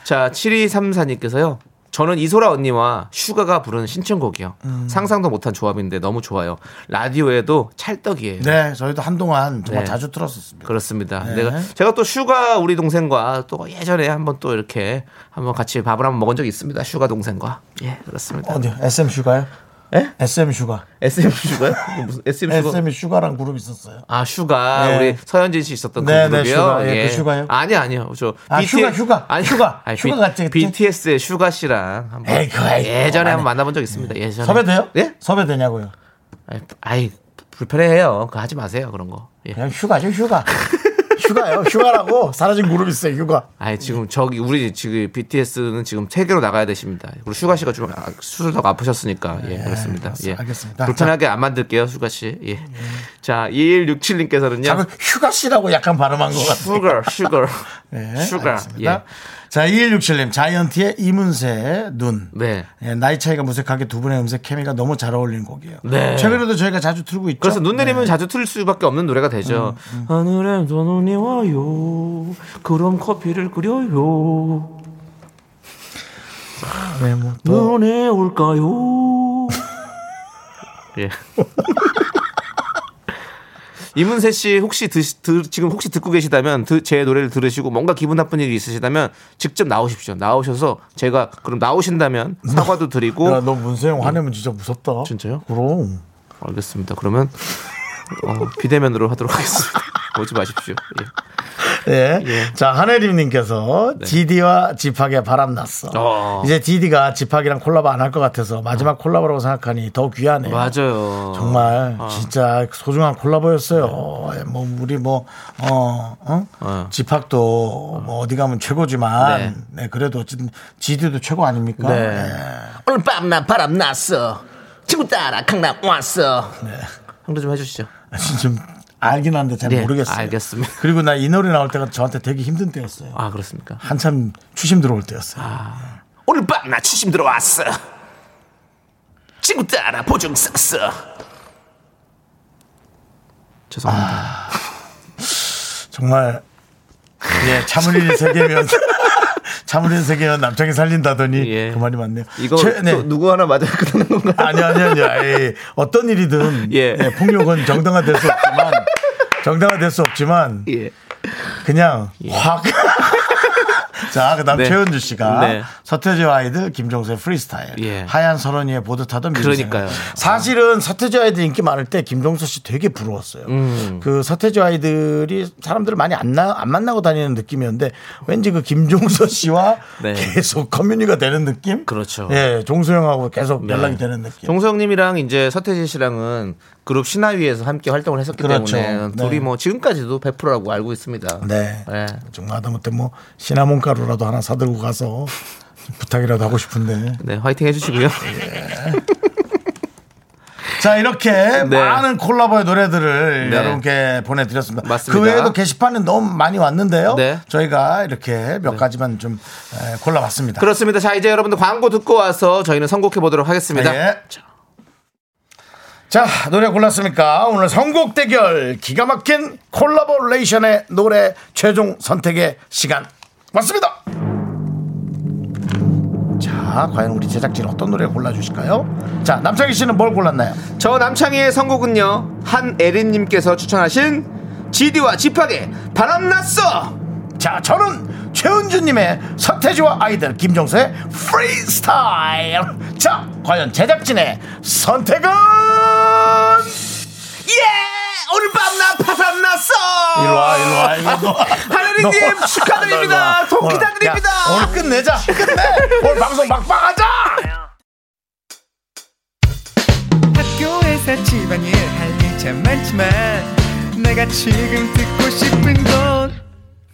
자, 7234님께서요. 저는 이소라 언니와 슈가가 부르는 신청곡이요. 음. 상상도 못한 조합인데 너무 좋아요. 라디오에도 찰떡이에요. 네, 저희도 한동안 정말 네. 자주 틀었었습니다. 그렇습니다. 네. 내가 제가 또 슈가 우리 동생과 또 예전에 한번 또 이렇게 한번 같이 밥을 한번 먹은 적이 있습니다. 슈가 동생과. 예, 그렇습니다. 어디요? SM 슈가요? 예? SM 슈가. SM 슈가요? 무슨 SM 슈가? SM 슈가랑 그룹 있었어요. 아 슈가 네. 우리 서현진 씨 있었던 네, 그 네, 그룹이요. 슈가. 예, 그 슈가요? 아니 아니요. 저 아, 슈가, 슈가. 슈가. 슈가 같지, 그치? BTS의 슈가 씨랑 한번 에이, 예전에 한번 만나본 적 있습니다. 예전에. 섭외돼요? 예? 섭외되냐고요? 아이, 아이 불편해해요. 그거 하지 마세요. 그런 거. 예. 그냥 휴가죠, 휴가. 휴가요, 휴가라고 사라진 그룹 있어요, 휴가. 아니 지금 저기 우리 지금 BTS는 지금 세계로 나가야 되십니다. 그리고 슈가 씨가 좀 아, 수술하고 아프셨으니까 예 그렇습니다. 예 네, 알겠습니다. 불편하게 안 만들게요, 슈가 씨. 예. 자 2167님께서는요. 자꾸 휴가 씨라고 약간 발음한 것 같아요. 슈가 슈가 네, 슈가 알겠습니다. 예. 자, 2167님, 자이언티의 이문세의 눈. 네. 예, 나이 차이가 무색하게 두 분의 음색 케미가 너무 잘 어울리는 곡이에요. 네. 최근에도 저희가 자주 틀고 있죠. 그래서 눈 내리면 네. 자주 틀 수밖에 없는 노래가 되죠. 음, 하늘에서 눈이 와요. 그럼 커피를 끓여요. 네, 뭐 또. 눈에 올까요? 예. 이문세 씨 혹시 드, 드, 지금 혹시 듣고 계시다면 드- 제 노래를 들으시고 뭔가 기분 나쁜 일이 있으시다면 직접 나오십시오. 나오셔서 제가 그럼 나오신다면 사과도 드리고 야, 너 문세영 화내면 진짜 무섭다. 진짜요? 그럼. 알겠습니다. 그러면 어, 비대면으로 하도록 하겠습니다. 오지 마십시오. 예. 예. 예. 자, 한혜림님께서 GD와 집학에 바람 났어. 어. 이제 DD가 집학이랑 콜라보 안 할 것 같아서 마지막 콜라보라고 생각하니 더 귀하네요. 맞아요. 정말 진짜 소중한 콜라보였어요. 예, 뭐 우리 뭐 어, 어? 어. 집학도 뭐 어디 가면 최고지만 네. 네. 그래도 어쨌든 GD도 최고 아닙니까? 네. 예. 오늘 밤나 바람 났어. 친구 따라 강남 왔어. 홍도 좀 해주시죠. 좀 알긴 한데 잘 네, 모르겠어요. 알겠습니다. 그리고 나 이 노래 나올 때가 저한테 되게 힘든 때였어요. 아 그렇습니까? 한참 추심 들어올 때였어요. 오늘 밤 나 추심 들어왔어. 친구 따라 보증 쌌어. 죄송합니다. 정말 예, 참을 일 세계면 참을일 세계면 남창이 살린다더니 예. 그 말이 맞네요. 이거 최- 네. 또 누구 하나 맞아 끝나는 건가요? 아니 아니 아니 아니 어떤 일이든 예. 예, 폭력은 정당화될 수 없지만 정당화될 수 없지만 예. 그냥 확. 자, 그다음 네. 최은주 씨가 네. 서태지와 아이들 김종수의 프리스타일, 예. 하얀 선언위에 보드 타던. 그러니까요. 사실은 서태지 아이들 인기 많을 때 김종수 씨 되게 부러웠어요. 음. 그 서태지 아이들이 사람들을 많이 안, 나, 안 만나고 다니는 느낌이었는데 왠지 그 김종서 씨와 네. 계속 커뮤니가 되는 느낌? 그렇죠. 예, 종수 형하고 계속 연락이 네. 되는 느낌. 종성님이랑 이제 서태지 씨랑은 그룹 신화위에서 함께 활동을 했었기 그렇죠. 때문에 네. 둘이 뭐 지금까지도 100%라고 알고 있습니다. 네. 네. 정말 하다못해 뭐 시나몬 가루라도 하나 사들고 가서 부탁이라도 하고 싶은데. 네, 화이팅 해주시고요. 자 이렇게 네. 많은 콜라보의 노래들을 네. 여러분께 보내드렸습니다. 맞습니다. 그 외에도 게시판은 너무 많이 왔는데요. 네. 저희가 이렇게 몇 가지만 좀 에, 골라봤습니다. 그렇습니다. 자, 이제 여러분들 광고 듣고 와서 저희는 선곡해 보도록 하겠습니다. 예. 자 노래 골랐습니까? 오늘 선곡 대결 기가 막힌 콜라보레이션의 노래 최종 선택의 시간 맞습니다. 자 과연 우리 제작진 어떤 노래 골라주실까요? 자 남창희 씨는 뭘 골랐나요? 저 남창희의 선곡은요, 한에린님께서 추천하신 GD와 집합의 바람났어! 자, 저는 최은주님의 서태지와 아이들 김종서의 프리스타일. 자, 과연 제작진의 선택은 예! 오늘 밤 나 파산 났어! 이리 와, 이리 와, 이리 와. 하늘이님 너- 축하드립니다. 너- 돈 오늘- 기다드립니다. 야, 오늘 끝내자. 끝내. 오늘 방송 막방하자. 학교에서 집안일 할일참 많지만 내가 지금 듣고 싶은 건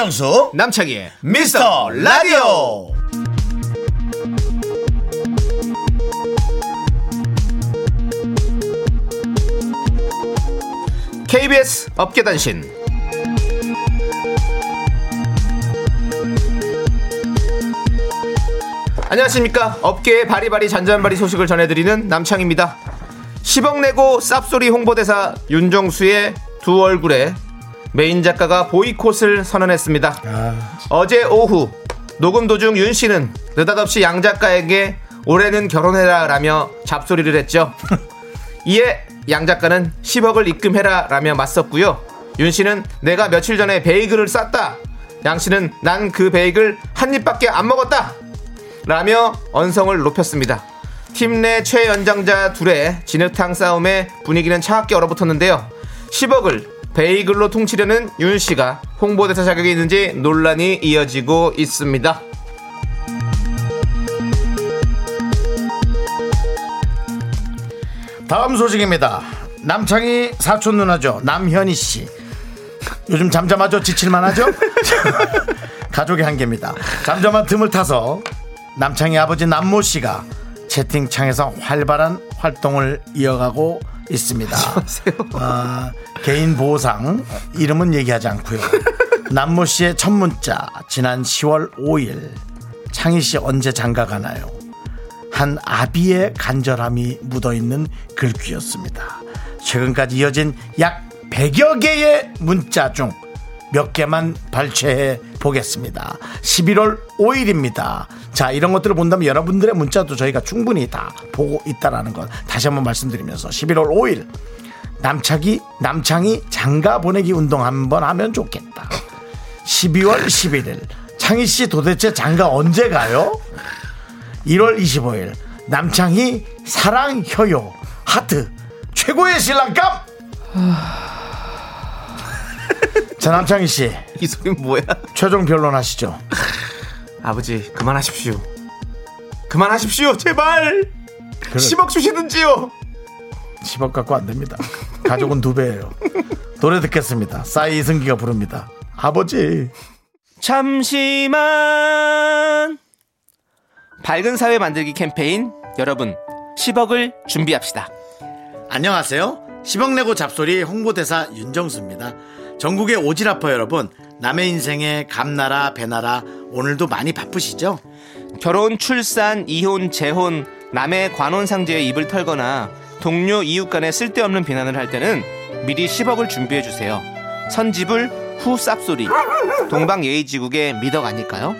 윤정수 남창희의 미스터 라디오. KBS 업계단신. 안녕하십니까? 업계의 바리바리 잔잔바리 소식을 전해드리는 남창입니다. 10억 내고 쌉소리 홍보대사 윤정수의 두 얼굴에 메인 작가가 보이콧을 선언했습니다 어제 오후 녹음 도중 윤 씨는 느닷없이 양 작가에게 올해는 결혼해라 라며 잡소리를 했죠 이에 양 작가는 10억을 입금해라 라며 맞섰고요. 윤 씨는 내가 며칠 전에 베이글을 샀다. 양 씨는 난 그 베이글 한 입밖에 안 먹었다. 라며 언성을 높였습니다. 팀 내 최연장자 둘의 진흙탕 싸움에 분위기는 차갑게 얼어붙었는데요. 10억을 베이글로 퉁치려는 윤 씨가 홍보대사 자격이 있는지 논란이 이어지고 있습니다. 다음 소식입니다. 남창희 사촌 누나죠. 남현희 씨. 요즘 잠잠하죠? 지칠만 하죠? 가족의 한계입니다. 잠잠한 틈을 타서 남창희 아버지 남모 씨가 채팅창에서 활발한 활동을 이어가고 있습니다. 아, 개인 보호상 이름은 얘기하지 않고요. 남모 씨의 첫 문자 지난 10월 5일 창희 씨 언제 장가 가나요? 한 아비의 간절함이 묻어있는 글귀였습니다. 최근까지 이어진 약 100여 개의 문자 중 몇 개만 발췌해 보겠습니다. 11월 5일입니다. 자, 이런 것들을 본다면 여러분들의 문자도 저희가 충분히 다 보고 있다라는 것 다시 한번 말씀드리면서 11월 5일 남창이 남창이 장가 보내기 운동 한번 하면 좋겠다. 12월 11일 창희 씨 도대체 장가 언제 가요? 1월 25일 남창희 사랑 효요 하트 최고의 신랑감 자 남창희 씨 이 소리 뭐야? 최종 변론하시죠. 아버지 그만하십시오. 그만하십시오 제발. 10억 주시든지요. 10억 갖고 안 됩니다. 가족은 두 배예요. 노래 듣겠습니다. 싸이 이승기가 부릅니다. 아버지. 잠시만. 밝은 사회 만들기 캠페인. 여러분 10억을 준비합시다. 안녕하세요. 10억 내고 잡소리 홍보대사 윤정수입니다 전국의 오지라퍼 여러분 남의 인생에 감나라 배나라 오늘도 많이 바쁘시죠? 결혼, 출산, 이혼, 재혼, 남의 관혼상제에 입을 털거나 동료, 이웃 간에 쓸데없는 비난을 할 때는 미리 10억을 준비해 주세요. 선지불 후 쌉소리 동방 예의지국의 미덕 아닐까요?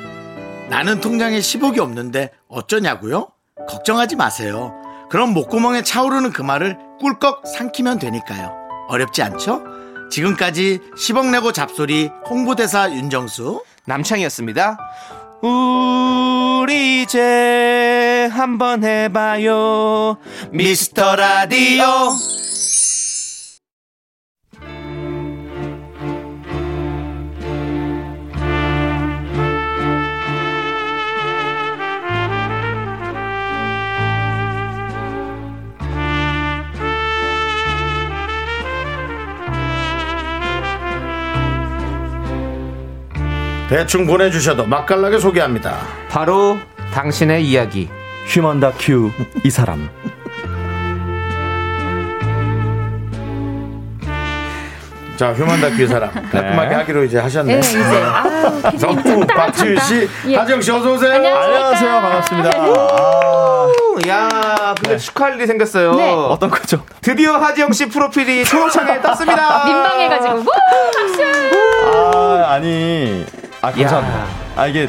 나는 통장에 10억이 없는데 어쩌냐고요? 걱정하지 마세요. 그럼 목구멍에 차오르는 그 말을 꿀꺽 삼키면 되니까요. 어렵지 않죠? 지금까지 10억 내고 잡소리 홍보대사 윤정수 남창이었습니다. 우리 이제 한번 해봐요. 미스터 라디오. 대충 보내주셔도 맛깔나게 소개합니다. 바로 당신의 이야기. 휴먼 다큐 이 사람 자, 휴먼 다큐 사람 깔끔하게 하기로 이제 하셨네. 네, 이제 아유, 짠다, 박지윤 씨. 예. 하정 씨 어서 오세요. 안녕하세요 반갑습니다 아, 야, 근데 축하할 일이 생겼어요. 네. 어떤 거죠? 드디어 하지영 씨 프로필이 초록창에 떴습니다. 민망해가지고 우! 박수! 아 아니 아 감사합니다. 아 이게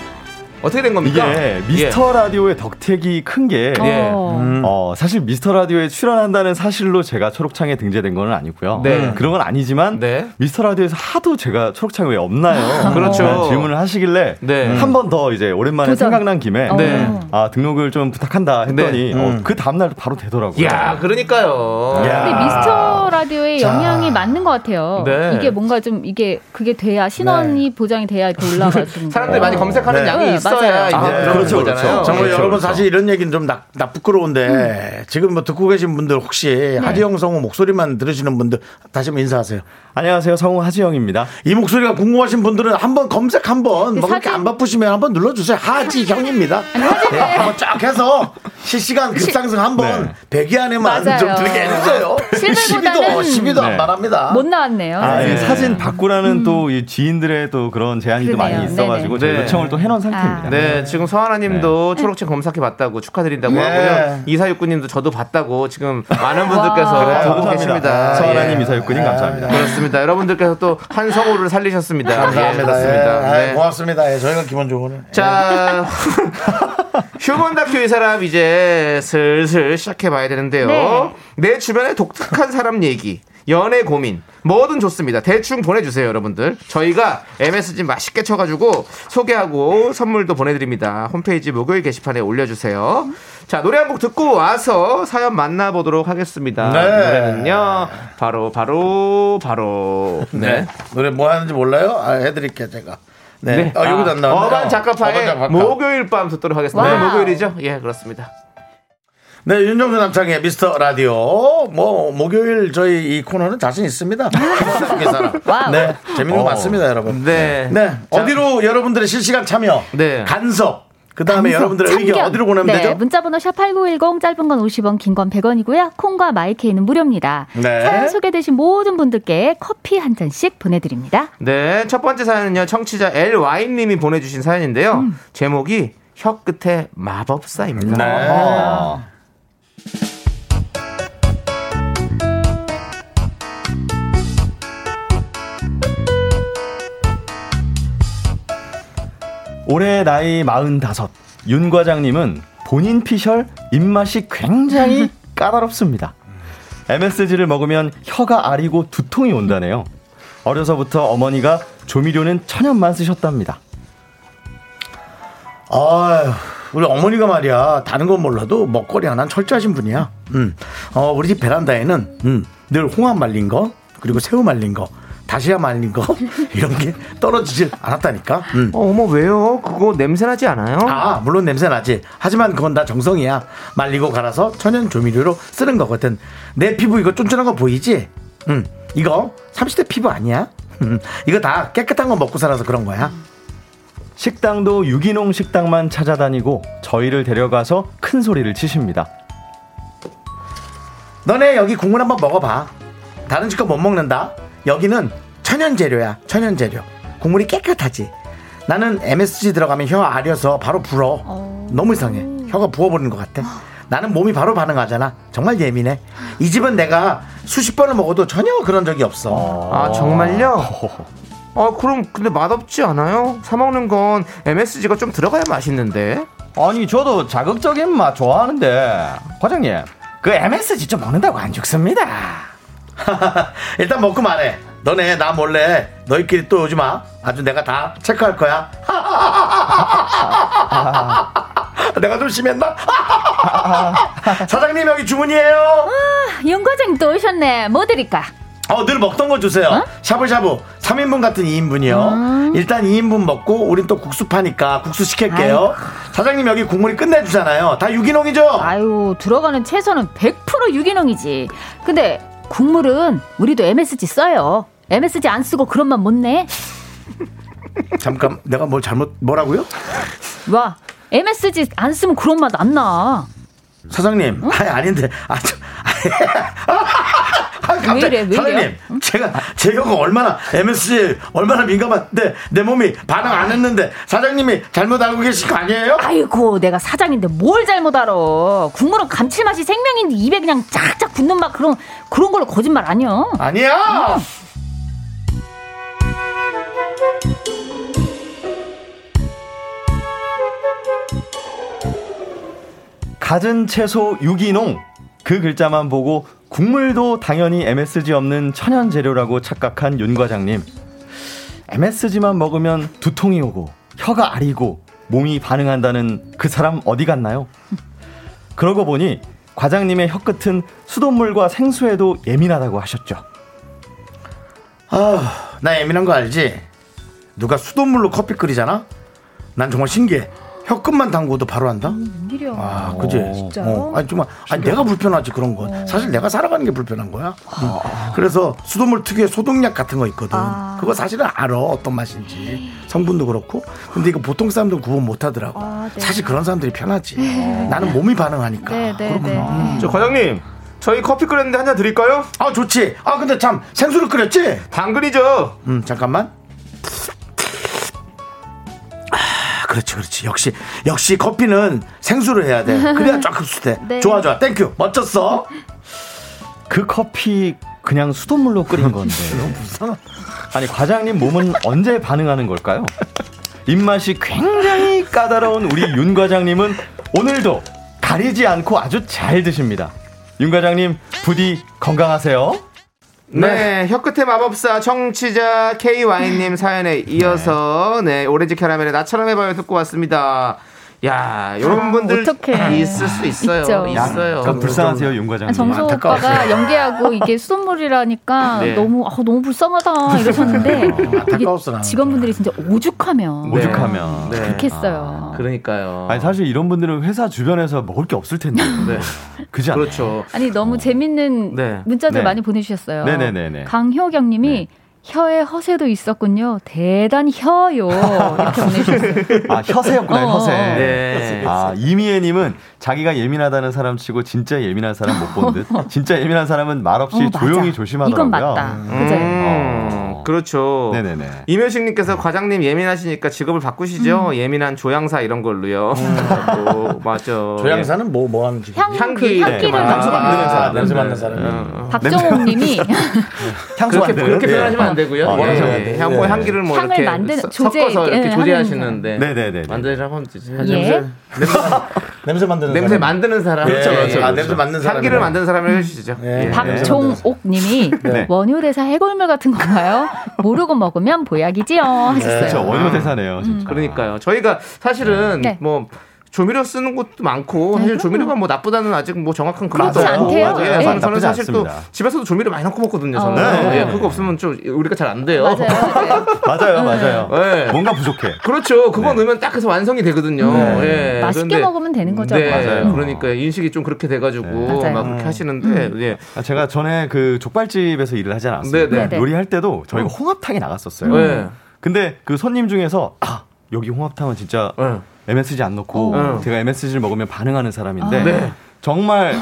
어떻게 된 겁니까? 이게 미스터 라디오의 덕택이 큰게 예. 어. 어, 사실 미스터 라디오에 출연한다는 사실로 제가 초록창에 등재된 건 아니고요. 네. 그런 건 아니지만 네. 미스터 라디오에서 하도 제가 초록창이 왜 없나요? 그렇죠. 라는 질문을 하시길래 네. 한번 더 이제 오랜만에 도전. 생각난 김에 네. 아 등록을 좀 부탁한다 했더니 네. 어, 그 다음 날 바로 되더라고요. 야, 그러니까요. 야. 근데 미스터 라디오의 영향이 맞는 것 같아요. 네. 이게 뭔가 좀 이게 그게 돼야 신원이 보장이 돼야 이렇게 올라가지고 사람들이 많이 검색하는 네. 양이 네, 있어야 맞아요. 이제 아, 그런 그렇죠, 거잖아요. 그렇죠. 정말 그렇죠, 여러분 그렇죠. 사실 이런 얘기는 좀 나, 나 부끄러운데 지금 뭐 듣고 계신 분들 혹시 하지영 성우 목소리만 들으시는 분들 다시 한번 인사하세요. 안녕하세요 성우 하지영입니다. 이 목소리가 궁금하신 분들은 한번 검색 한번 뭐 그렇게 안 바쁘시면 한번 눌러주세요. 하지형입니다. 네, 한번 쫙 해서 실시간 급상승 한번 네. 100위 안에만 맞아요. 좀 들게 해주세요. 실물보다는 12도 12도 안 네. 바랍니다. 못 나왔네요. 아, 이 네. 사진 바꾸라는 또이 지인들의 또 그런 제안이 또. 많이 있어가지고 네네. 제가 요청을 또 해놓은 상태입니다. 아. 네, 지금 서하나님도 초록책 검색해 봤다고 축하드린다고 네. 하고요. 이사육구님도 저도 봤다고 지금 많은 분들께서 와. 보고. 계십니다. 서하나님 예. 이사육군님 감사합니다. 그렇습니다. 여러분들께서 또 한 성우를 살리셨습니다. 예, 감사합니다. 그렇습니다. 예, 네. 고맙습니다. 예, 저희가 좋으네. 자, 휴먼 다큐 이 사람 이제 슬슬 시작해 봐야 되는데요. 네. 내 주변에 독특한 사람 얘기, 연애 고민, 뭐든 좋습니다. 대충 보내주세요, 여러분들. 저희가 MSG 맛있게 쳐가지고 소개하고 선물도 보내드립니다. 홈페이지 목요일 게시판에 올려주세요. 자, 노래 한 곡 듣고 와서 사연 만나보도록 하겠습니다. 네. 노래는요, 바로, 바로, 바로. 네. 노래 뭐 하는지 몰라요? 아, 해드릴게요, 제가. 네. 네. 어, 여기도 안 나왔네요. 어반 작가파의 작가파. 목요일 밤 듣도록 하겠습니다. 네, 목요일이죠? 예, 그렇습니다. 네, 윤정수 남창의 미스터 라디오. 뭐, 목요일 저희 이 코너는 자신 있습니다. 네, 재밌는 거 맞습니다, 여러분. 네. 네, 어디로 여러분들의 실시간 참여, 네. 간섭, 그 다음에 여러분들의 의견. 어디로 보내면 네, 되죠? 문자번호 샵8910 짧은 건 50원, 긴 건 100원이고요. 콩과 마이케이는 무료입니다. 네. 사연 소개되신 모든 분들께 커피 한 잔씩 보내드립니다. 네, 첫 번째 사연은요, 청취자 LY님이 보내주신 사연인데요. 제목이 혀 끝에 마법사입니다. 네. 올해 나이 45. 윤 과장님은 본인 피셜 입맛이 굉장히 까다롭습니다. MSG를 먹으면 혀가 아리고 두통이 온다네요. 어려서부터 어머니가 조미료는 천연만 쓰셨답니다. 아휴, 우리 어머니가 말이야 다른 건 몰라도 먹거리 하나는 철저하신 분이야. 음, 어, 우리 집 베란다에는 음, 늘 홍합 말린 거 그리고 새우 말린 거. 다시야 말린 거 이런 게 떨어지질 않았다니까. 음. 어, 어머 왜요? 그거 냄새 나지 않아요? 아, 물론 냄새 나지. 하지만 그건 다 정성이야. 말리고 갈아서 천연 조미료로 쓰는 거거든. 내 피부 이거 쫀쫀한 거 보이지? 음, 이거 30대 피부 아니야? 음, 이거 다 깨끗한 거 먹고 살아서 그런 거야. 식당도 유기농 식당만 찾아다니고 저희를 데려가서 큰 소리를 치십니다. 너네 여기 국물 한번 먹어봐. 다른 집 거 못 먹는다. 여기는 천연 재료야. 천연 재료. 국물이 깨끗하지. 나는 MSG 들어가면 혀 아려서 바로 불어. 너무 이상해. 혀가 부어버리는 것 같아. 나는 몸이 바로 반응하잖아. 정말 예민해. 이 집은 내가 수십 번을 먹어도 전혀 그런 적이 없어. 아 정말요? 아 그럼 근데 맛없지 않아요? 사 먹는 건 MSG가 좀 들어가야 맛있는데. 아니 저도 자극적인 맛 좋아하는데 과장님 그 MSG 좀 먹는다고 안 죽습니다. 일단 먹고 말해. 너네 나 몰래 너희끼리 또 오지 마. 아주 내가 다 체크할 거야. 내가 좀 심했나? 사장님 여기 주문이에요. 윤 과장 또 오셨네. 뭐 드릴까? 어, 늘 먹던 거 주세요. 샤브샤브 3인분 같은 2인분이요. 일단 2인분 먹고 우린 또 국수 파니까 국수 시킬게요. 사장님 여기 국물이 끝내주잖아요. 다 유기농이죠? 아유, 들어가는 채소는 100% 유기농이지. 근데 국물은 우리도 MSG 써요. MSG 안 쓰고 그런 맛못 내? 잠깐 내가 뭘 잘못 뭐라고요? 와, MSG 안 쓰면 그런 맛 안 나. 사장님, 아니 아닌데, 아, 저, 아, 갑자기, 왜 이래, 왜 사장님, 이래요? 제가 제 혀가 얼마나 MSG 얼마나 민감한데 내 몸이 반응 안 했는데 사장님이 잘못 알고 계신 거 아니에요? 아이고, 내가 사장인데 뭘 잘못 알아. 국물은 감칠맛이 생명인데 입에 그냥 쫙쫙 붙는 맛 그런 그런 걸로 거짓말 아니야. 아니야. 갖은 채소 유기농 그 글자만 보고 국물도 당연히 MSG 없는 천연 재료라고 착각한 윤 과장님. MSG만 먹으면 두통이 오고 혀가 아리고 몸이 반응한다는 그 사람 어디 갔나요? 그러고 보니 과장님의 혀끝은 수돗물과 생수에도 예민하다고 하셨죠. 아, 나 예민한 거 알지? 누가 수돗물로 커피 끓이잖아? 난 정말 신기해. 혀끝만 담그고도 바로 한다? 웬일이야. 아, 그지? 진짜요? 어, 아니, 정말. 아니, 내가 불편하지, 그런 건. 사실 내가 살아가는 게 불편한 거야. 음. 그래서 수돗물 특유의 소독약 같은 거 있거든. 아. 그거 사실은 알아, 어떤 맛인지. 성분도 그렇고. 근데 이거 보통 사람들은 구분 못 하더라고. 아, 네. 사실 그런 사람들이 편하지. 나는 몸이 반응하니까. 네, 네, 네. 저 과장님 저희 커피 끓였는데 한 잔 드릴까요? 아, 좋지. 아, 근데 참, 생수를 끓였지? 당근이죠. 음, 잠깐만. 아, 그렇지, 그렇지. 역시, 역시 커피는 생수로 해야 돼. 그래야 쫙 흡수돼. 네. 좋아, 좋아. Thank you. 멋졌어. 그 커피 그냥 수돗물로 끓인 건데. 아니 과장님 몸은 언제 반응하는 걸까요? 입맛이 굉장히 까다로운 우리 윤 과장님은 오늘도 가리지 않고 아주 잘 드십니다. 윤 과장님 부디 건강하세요. 네, 혀끝의 마법사 청취자 KY님 사연에 이어서 네, 오렌지 캐러멜의 나처럼 해봐요 듣고 왔습니다. 야, 이런 분들 어떡해. 있을 수 있어요. 있죠. 있어요. 약간 불쌍하세요 윤 아, 과장님. 정수 안타까웠어요. 오빠가 연기하고 이게 수돗물이라니까 네. 너무 아, 너무 불쌍하다 이러셨는데 안타까웠어, 나는. 이게 직원분들이 진짜 오죽하면 네. 오죽하면. 네. 그렇게 했어요. 그러니까요. 아니 사실 이런 분들은 회사 주변에서 먹을 게 없을 텐데. 네. 그지 않아요? 그렇죠. 아니 너무 재밌는 네. 문자들 네. 많이 보내주셨어요. 네네네네. 강효경님이 혀에 허세도 있었군요. 대단히 혀요. 이렇게 보내주셨어요. 아 혀세였구나 어, 혀세. 어. 네. 아 이미애님은 자기가 예민하다는 사람 치고 진짜 예민한 사람 못 본 듯. 진짜 예민한 사람은 말없이 어. 조용히 조심하더라고요. 이건 맞다. 그죠? 음, 있죠. 그렇죠. 네네네. 이면식님께서 과장님 예민하시니까 직업을 바꾸시죠. 예민한 조향사 이런 걸로요. 어, 맞아. 조향사는 뭐 뭐 하는 직업? 향, 향기. 그 향기를 네, 만드는 만드는 거. 사람, 냄새 맡는 사람. 어, 박정옥님이 향수 그렇게 만드는? 그렇게 네. 표현하시면 안 되고요. 아, 예, 그렇죠. 예. 향, 뭐 향기를 뭐 향을 이렇게 만드는- 서- 조제, 섞어서 이렇게 예, 조제하시는데 네네네. 만들라고 되지. 예. 냄새, 냄새 만드는 냄새. 만드는 사람. 예, 그렇죠, 그렇죠, 아, 그렇죠. 냄새 맡는 사람. 향기를 만드는 사람을 해주시죠. 예. 예. 박종옥님이 네. 원효대사 해골물 같은 건가요? 모르고 먹으면 보약이지요. 하셨어요. 그렇죠. 원효 대사네요. 진짜. 그러니까요. 저희가 사실은 네. 뭐 조미료 쓰는 것도 많고 사실 조미료가 뭐 나쁘다는 아직 뭐 정확한 그것도 그렇지 없고. 않대요. 예, 네. 저는, 저는 사실 또 않습니다. 집에서도 조미료 많이 넣고 먹거든요. 저는 어. 네. 예, 그거 없으면 좀 우리가 잘 안 돼요. 맞아요. 맞아요. 맞아요, 맞아요. 네. 뭔가 부족해. 그렇죠. 그거 넣으면 딱 해서 완성이 되거든요. 예. 맛있게 그런데- 먹으면 되는 거죠. 네, 맞아요. 그러니까 인식이 좀 그렇게 돼가지고 맞아요. 막 그렇게 하시는데 예. 아, 제가 전에 그 족발집에서 일을 하지 않았습니까? 요리할 때도 저희가 홍합탕이 나갔었어요. 네. 근데 그 손님 중에서 아 여기 홍합탕은 진짜 네. MSG 안 넣고 어. 제가 MSG를 먹으면 반응하는 사람인데 아. 네. 정말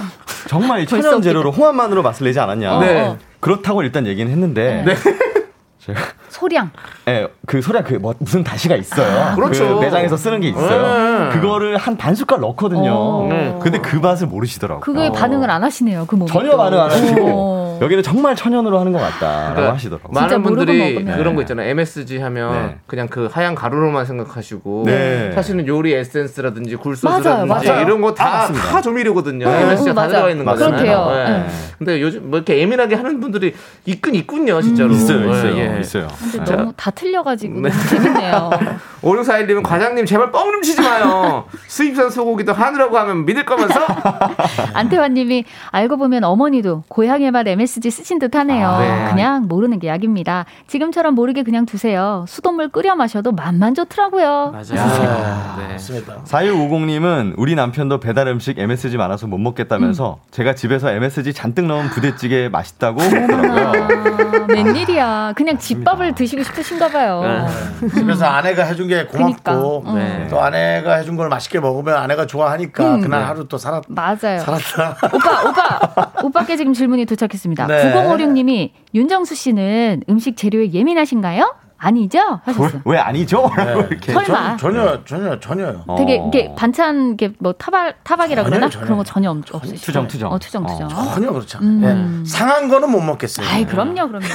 정말 천연 재료로 홍합만으로 맛을 내지 않았냐. 어, 네. 어. 그렇다고 일단 얘기는 했는데 네. 제가 소량. 예, 그 소량 그 뭐 무슨 다시가 있어요. 그렇죠. 그 매장에서 쓰는 게 있어요. 네. 그거를 한 반 숟갈 넣거든요. 어. 네. 근데 그 맛을 모르시더라고요. 그거에 반응을 안 하시네요. 그 몸이. 전혀 또. 반응 안 하시고 어. 여기는 정말 천연으로 하는 것 같다라고 그러니까 하시더라고요. 많은 분들이. 그런 거 있잖아요. MSG 하면 네. 그냥 그 하얀 가루로만 생각하시고 네. 사실은 요리 에센스라든지 굴소스라든지 맞아요, 맞아요. 이런 거 아, 다 조미료거든요. 응, MSG가 응, 다. 들어가 있는 맞습니다. 거잖아요. 그렇대요. 네. 응. 근데 요즘 뭐 이렇게 예민하게 하는 분들이 있긴 있군요, 진짜로. 있어요, 있어요, 예. 있어요. 근데 네. 너무 다 틀려가지고 네. 재밌네요. 5641님은 과장님 제발 뻥 좀 치지 마요. 수입산 소고기도 한우라고 하면 믿을 거면서? 안태환님이 알고 보면 어머니도 고향의 말 MSG 쓰신 듯 하네요. 아, 네. 그냥 모르는 게 약입니다. 지금처럼 모르게 그냥 두세요. 수돗물 끓여 마셔도 맛만 좋더라고요. 맞아요. 네. 맞습니다. 4150님은 우리 남편도 배달 음식 MSG 많아서 못 먹겠다면서 제가 집에서 MSG 잔뜩 넣은 부대찌개 맛있다고 그러더라고요. 웬일이야. 그냥 집밥을 드시고 싶으신가 봐요. 네. 집에서 아내가 해준 게 고맙고 그니까. 네. 또 아내가 해준 걸 맛있게 먹으면 아내가 좋아하니까 그날 하루 또 살았 맞아요. 살았다. 오빠, 오빠, 오빠께 지금 질문이 도착했습니다. 네. 9056님이 윤정수 씨는 음식 재료에 예민하신가요? 아니죠? 하셨어요. 왜 아니죠? 라고 이렇게 설마. 전, 전혀 전혀 전혀요. 어. 되게 이게 반찬 이게 뭐 타박 타박이라 전혀요, 그러나 전혀요. 그런 거 전혀 없- 없으시죠? 투정, 투정. 어, 투정 투정. 전혀 그렇지 않아요. 예. 상한 거는 못 먹겠어요. 아이 그럼요 그럼요.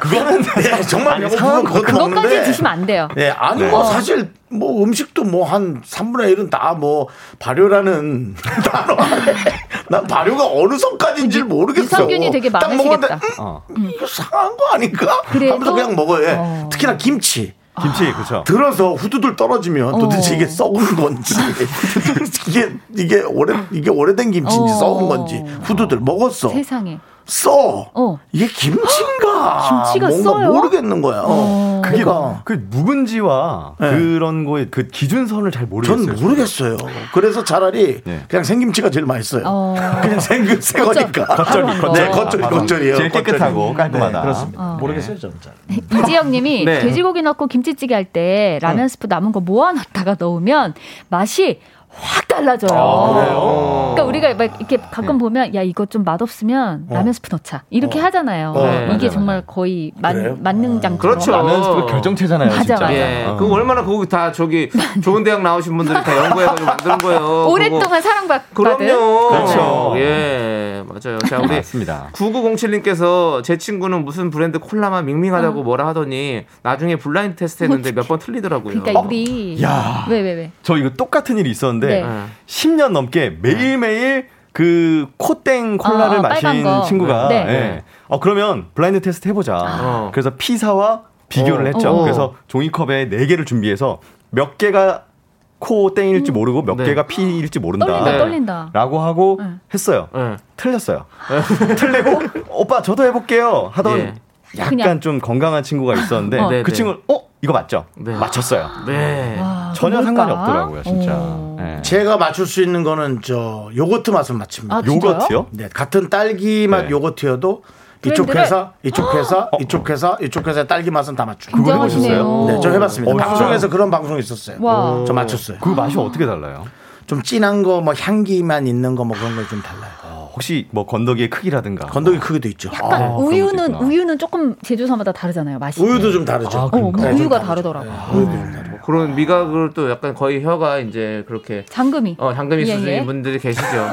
그거는 예, 정말 배고프면 그것도 그것까지 먹는데 드시면 안 돼요. 예, 아니 뭐 사실 뭐 음식도 뭐 한 3분의 1은 다 뭐 발효라는 단어 난 발효가 어느 선까지인지 모르겠어. 유산균이 되게 딱 먹었는데 많으시겠다. 어. 음, 이거 상한 거 아닌가? 그래도- 하면서 그냥 먹어요. 예. 어. 특히나 김치. 김치 그렇죠. 들어서 후두들 떨어지면 도대체 이게 썩은 건지 이게 이게 오래 이게 오래된 김치인지 어. 썩은 건지 후두들 먹었어 세상에. 써 어. 이게 김치인가 김치가 뭔가 써요? 모르겠는 거야 어. 그게 그러니까 그 묵은지와 네. 그런 거에 그 기준선을 잘전 모르겠어요. 모르겠어요 그래서 차라리 네. 그냥 생김치가 제일 맛있어요 어. 그냥 생김 새 거니까 바로 한 거. 네 겉절이 바로 겉절이에요 제일 깨끗하고 겉절이. 깔끔하다. 네, 그렇습니다 어. 모르겠어요 저는 잘. 이지영님이 네. 돼지고기 넣고 김치찌개 할 때 라면 스프 남은 거 모아놨다가 넣으면 맛이 확 달라져요. 그러니까 우리가 막 이렇게 가끔 보면 야 이거 좀 맛없으면 라면 스프 넣자 이렇게 하잖아요. 어, 이게 맞아요, 정말 거의 만, 그래요? 만능장처럼. 그렇죠. 라면 스프 결정체잖아요. 맞아, 진짜. 맞아. 예. 어. 그거 얼마나 그거 다 저기 좋은 대학 나오신 분들이 다 연구해가지고 만드는 거예요. 오랫동안 사랑받은. 그거. 그럼요. 그렇죠. 예. 맞아요. 자, 우리 맞습니다. 9907님께서 제 친구는 무슨 브랜드 콜라만 밍밍하다고 뭐라 하더니 나중에 블라인드 테스트 했는데 몇 번 틀리더라고요. 그러니까 우리 야. 왜왜 왜? 저 이거 똑같은 일이 있었는데 네. 10년 넘게 매일매일 그 코땡 콜라를 빨간 마신 거. 친구가 네. 예. 어 그러면 블라인드 테스트 해보자. 어. 그래서 P사와 비교를 어. 했죠. 어. 그래서 종이컵에 4 개를 준비해서 몇 개가 코 땡일지 모르고 몇 네. 개가 P일지 모른다. 떨린다 네. 떨린다. 라고 하고 네. 했어요. 예. 틀렸어요. 틀리고 오빠 저도 해볼게요 하던 예. 약간 그냥. 좀 건강한 친구가 있었는데 어. 그 네, 네. 친구는 어 이거 맞죠? 네. 맞췄어요. 네. 와, 전혀 뭘까? 상관이 없더라고요, 진짜. 어. 예. 제가 맞출 수 있는 거는 저 요거트 맛은 맞춥니다 아? 요거트요? 네, 같은 딸기 맛 네. 요거트여도 이쪽 회사, 이쪽 회사, 이쪽 회사, 이쪽 회사의 딸기 맛은 다 맞춥니다. 그걸 굉장하시네요. 해보셨어요? 네, 저 해봤습니다. 어, 방송에서 그런 방송이 있었어요. 와. 저 맞췄어요. 그 맛이 어떻게 달라요? 좀 진한 거, 뭐 향기만 있는 거, 뭐 그런 거좀 달라요. 혹시 뭐 건더기의 크기라든가 건더기 크기도 있죠. 약간 아, 우유는. 우유는 조금 제조사마다 다르잖아요. 맛이. 우유도 좀 다르죠. 어, 뭐 네, 좀 우유가 다르죠. 다르더라고. 네, 요 우유도 좀 다르고. 그런 미각을 또 약간 거의 혀가 이제 그렇게 장금이 어 장금이 예, 수준인 예. 분들이 계시죠.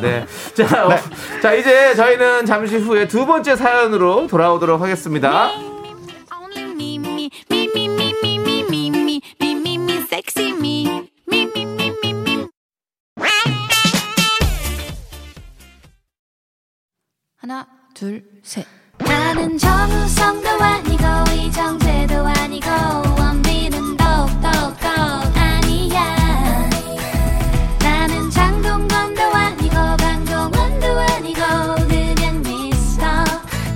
네. 자, 어, 자 이제 저희는 잠시 후에 두 번째 사연으로 돌아오도록 하겠습니다. 하나, 둘, 셋. 나는 정우성도 아니고 이정재도 아니고 원빈은 더욱더 아니야 나는 장동건도 아니고 강동원도 아니고 그냥 미스터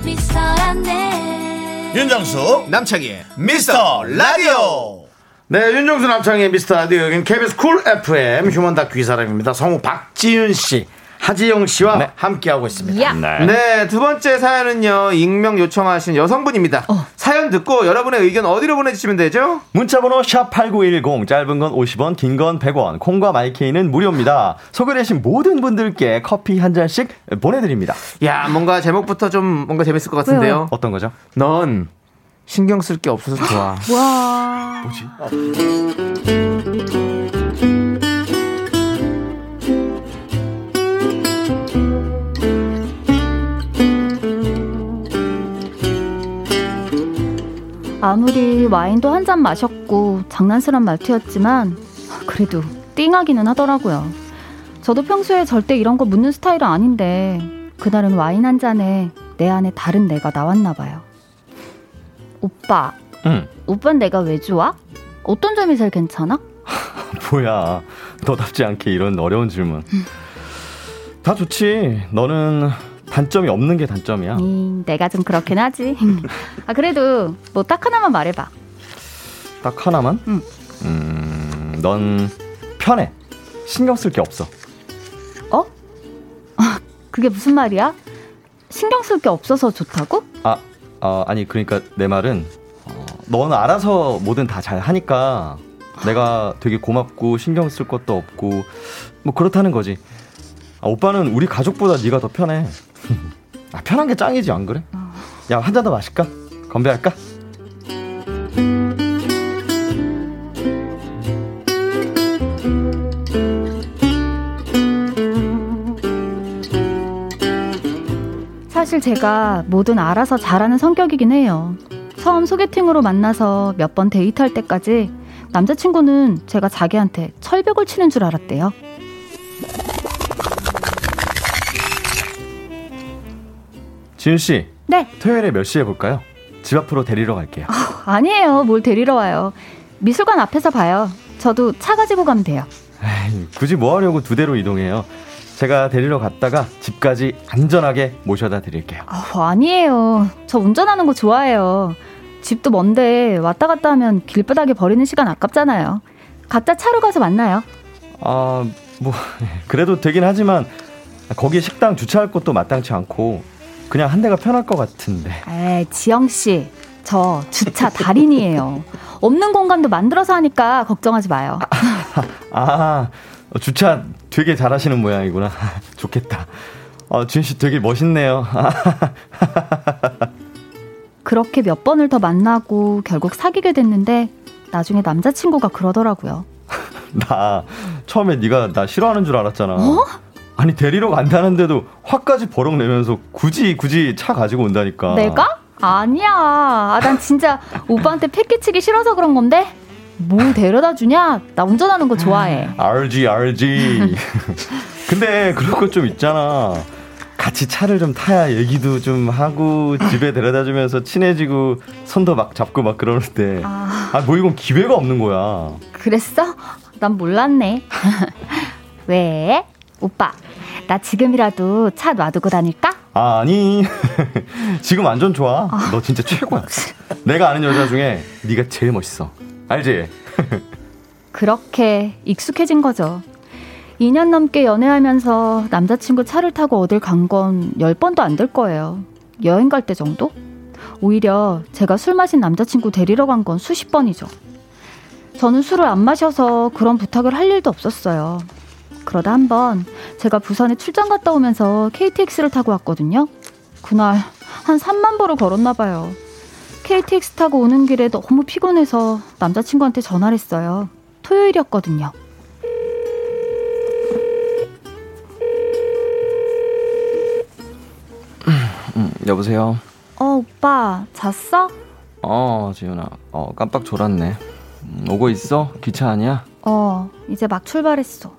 미스터란데 윤정수 남창희의 미스터 라디오. 네, 윤정수 남창희의 미스터 라디오 여기는 KBS 쿨 FM 휴먼 다큐 이 사람입니다. 성우 박지윤 씨, 하지영 씨와 함께하고 있습니다. 야. 네, 두 번째 사연은요, 익명 요청하신 여성분입니다. 사연 듣고 여러분의 의견 어디로 보내주시면 되죠? 문자번호 샵8910 짧은 건 50원 긴 건 100원 콩과 마이케이는 무료입니다 소개되신 모든 분들께 커피 한 잔씩 보내드립니다 야, 뭔가 제목부터 좀 뭔가 재밌을 것 같은데요. 어떤 거죠? 넌 신경 쓸 게 없어서 좋아. 와. 아 와인도 한 잔 마셨고 장난스런 말투였지만 그래도 띵하기는 하더라고요. 저도 평소에 절대 이런 거 묻는 스타일은 아닌데 그날은 와인 한 잔에 내 안에 다른 내가 나왔나 봐요. 오빠, 응 오빠는 내가 왜 좋아? 어떤 점이 제일 괜찮아? 뭐야 너답지 않게 이런 어려운 질문 다 좋지 너는 단점이 없는 게 단점이야 음, 내가 좀 그렇긴 하지. 아 그래도 뭐 딱 하나만 말해봐. 딱 하나만 응. 음, 넌 편해 신경 쓸 게 없어 어? 아, 그게 무슨 말이야? 신경 쓸 게 없어서 좋다고? 아, 어, 아니 그러니까 내 말은 어, 너는 알아서 뭐든 다 잘 하니까 내가 되게 고맙고 신경 쓸 것도 없고 뭐 그렇다는 거지. 아, 오빠는 우리 가족보다 네가 더 편해. 아, 편한 게 짱이지 안 그래? 야한 잔 더 마실까? 건배할까? 사실 제가 뭐든 알아서 잘하는 성격이긴 해요. 처음 소개팅으로 만나서 몇 번 데이트할 때까지 남자친구는 제가 자기한테 철벽을 치는 줄 알았대요. 지윤 씨 네, 토요일에 몇 시에 볼까요? 집 앞으로 데리러 갈게요. 아니에요. 뭘 데리러 와요. 미술관 앞에서 봐요. 저도 차 가지고 가면 돼요. 에이, 굳이 뭐 하려고 두 대로 이동해요. 제가 데리러 갔다가 집까지 안전하게 모셔다 드릴게요. 아, 아니에요. 저 운전하는 거 좋아해요. 집도 먼데 왔다 갔다 하면 길바닥에 버리는 시간 아깝잖아요. 각자 차로 가서 만나요. 아, 뭐 그래도 되긴 하지만 거기에 식당 주차할 곳도 마땅치 않고 그냥 한 대가 편할 것 같은데. 에이, 지영 씨. 저 주차 달인이에요. 없는 공간도 만들어서 하니까 걱정하지 마요. 아, 어, 주차 되게 잘하시는 모양이구나. 좋겠다. 어, 지은 씨 되게 멋있네요. 그렇게 몇 번을 더 만나고 결국 사귀게 됐는데 나중에 남자친구가 그러더라고요. 나 처음에 네가 나 싫어하는 줄 알았잖아. 어? 아니 데리러 간다는데도 화까지 버럭 내면서 굳이 굳이 차 가지고 온다니까. 내가? 아니야. 아, 난 진짜 오빠한테 패기치기 싫어서 그런 건데 뭘 데려다 주냐? 나 운전하는 거 좋아해. RG RG. 근데 그런 거 좀 있잖아. 같이 차를 좀 타야 얘기도 좀 하고 집에 데려다 주면서 친해지고 손도 막 잡고 막 그러는데 아. 아 뭐 이건 기회가 없는 거야. 그랬어? 난 몰랐네. 왜? 오빠, 나 지금이라도 차 놔두고 다닐까? 아니 지금 완전 좋아. 너 진짜 최고야. 내가 아는 여자 중에 네가 제일 멋있어. 알지? 그렇게 익숙해진 거죠. 2년 넘게 연애하면서 남자친구 차를 타고 어딜 간 건 10번도 안 될 거예요. 여행 갈 때 정도? 오히려 제가 술 마신 남자친구 데리러 간 건 수십 번이죠. 저는 술을 안 마셔서 그런 부탁을 할 일도 없었어요. 그러다 한 번 제가 부산에 출장 갔다 오면서 KTX를 타고 왔거든요. 그날 한 3만 보를 걸었나 봐요. KTX 타고 오는 길에 너무 피곤해서 남자친구한테 전화를 했어요. 토요일이었거든요. 음, 여보세요. 어, 오빠, 잤어? 어, 지윤아. 어, 깜빡 졸았네. 음, 오고 있어? 기차 아니야? 어, 이제 막 출발했어.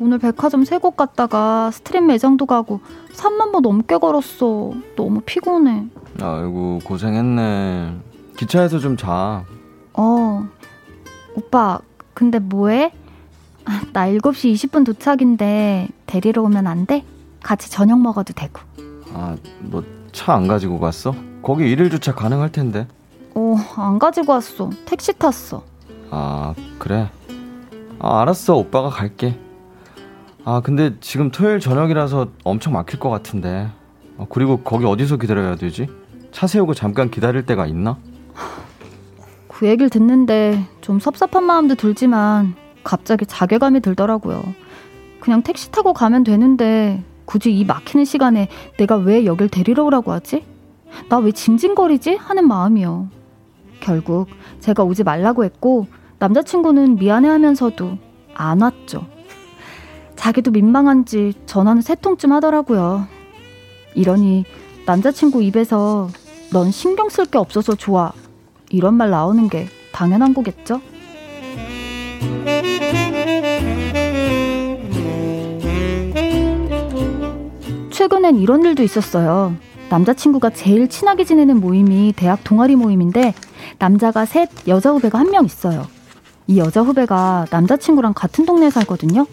오늘 백화점 세 곳 갔다가 스트림 매장도 가고 3만 보 넘게 걸었어. 너무 피곤해. 아이고, 고생했네. 기차에서 좀 자. 어, 오빠, 근데 뭐해? 아, 나 7시 20분 도착인데 데리러 오면 안 돼? 같이 저녁 먹어도 되고. 아, 너 차 안 가지고 갔어? 거기 일일 주차 가능할 텐데. 어, 안 가지고 왔어. 택시 탔어. 아, 그래. 아, 알았어. 오빠가 갈게. 아, 근데 지금 토요일 저녁이라서 엄청 막힐 것 같은데. 아, 그리고 거기 어디서 기다려야 되지? 차 세우고 잠깐 기다릴 데가 있나? 그 얘기를 듣는데 좀 섭섭한 마음도 들지만 갑자기 자괴감이 들더라고요. 그냥 택시 타고 가면 되는데 굳이 이 막히는 시간에 내가 왜 여길 데리러 오라고 하지? 나 왜 징징거리지? 하는 마음이요. 결국 제가 오지 말라고 했고 남자친구는 미안해 하면서도 안 왔죠. 자기도 민망한지 전화는 세 통쯤 하더라고요. 이러니 남자친구 입에서 넌 신경 쓸 게 없어서 좋아. 이런 말 나오는 게 당연한 거겠죠? 최근엔 이런 일도 있었어요. 남자친구가 제일 친하게 지내는 모임이 대학 동아리 모임인데 남자가 셋, 여자 후배가 한 명 있어요. 이 여자 후배가 남자친구랑 같은 동네에 살거든요.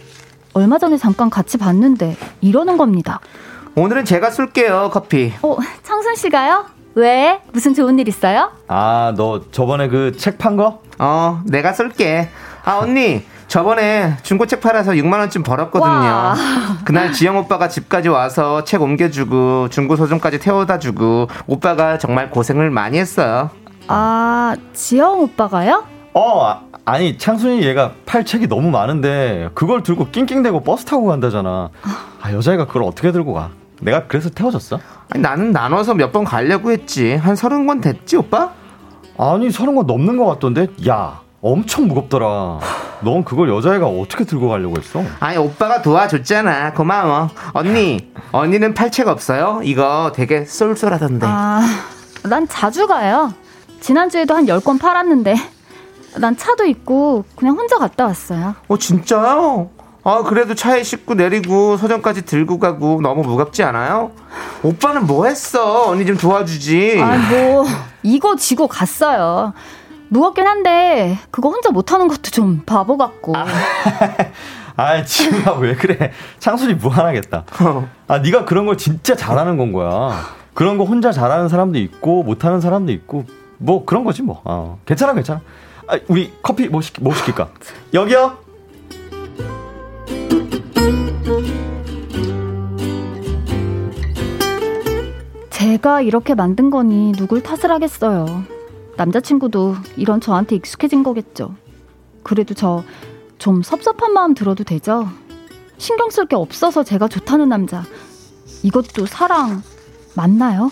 얼마 전에 잠깐 같이 봤는데 이러는 겁니다. 오늘은 제가 쏠게요 커피. 어, 창순 씨가요? 왜? 무슨 좋은 일 있어요? 아, 너 저번에 그 책 판 거? 어 내가 쏠게. 아 언니 저번에 중고책 팔아서 6만 원쯤 벌었거든요. 와. 그날 지영 오빠가 집까지 와서 책 옮겨주고 중고 서점까지 태워다 주고 오빠가 정말 고생을 많이 했어요. 아, 지영 오빠가요? 어, 아, 아니, 창순이 얘가 팔 책이 너무 많은데 그걸 들고 낑낑대고 버스 타고 간다잖아. 아, 여자애가 그걸 어떻게 들고 가? 내가 그래서 태워줬어? 아니, 나는 나눠서 몇 번 가려고 했지. 한 서른 권 됐지 오빠? 아니, 서른 권 넘는 것 같던데? 야, 엄청 무겁더라. 넌 그걸 여자애가 어떻게 들고 가려고 했어? 아니 오빠가 도와줬잖아. 고마워. 언니 언니는 팔책 없어요? 이거 되게 쏠쏠하던데. 아, 난 자주 가요. 지난주에도 한 10건 팔았는데. 난 차도 있고 그냥 혼자 갔다 왔어요. 어 진짜요? 아 그래도 차에 싣고 내리고 서점까지 들고 가고 너무 무겁지 않아요? 오빠는 뭐 했어? 언니 좀 도와주지. 아, 뭐 이거 지고 갔어요. 무겁긴 한데 그거 혼자 못하는 것도 좀 바보 같고. 아, 지우야 왜 그래? 창순이 무한하겠다. 아, 네가 그런 걸 진짜 잘하는 건 거야. 그런 거 혼자 잘하는 사람도 있고 못하는 사람도 있고 뭐 그런 거지 뭐. 어, 괜찮아, 괜찮아. 아, 우리 커피 뭐, 시키, 뭐 시킬까? 여기요. 제가 이렇게 만든 거니 누굴 탓을 하겠어요. 남자친구도 이런 저한테 익숙해진 거겠죠. 그래도 저 좀 섭섭한 마음 들어도 되죠? 신경 쓸 게 없어서 제가 좋다는 남자. 이것도 사랑 맞나요?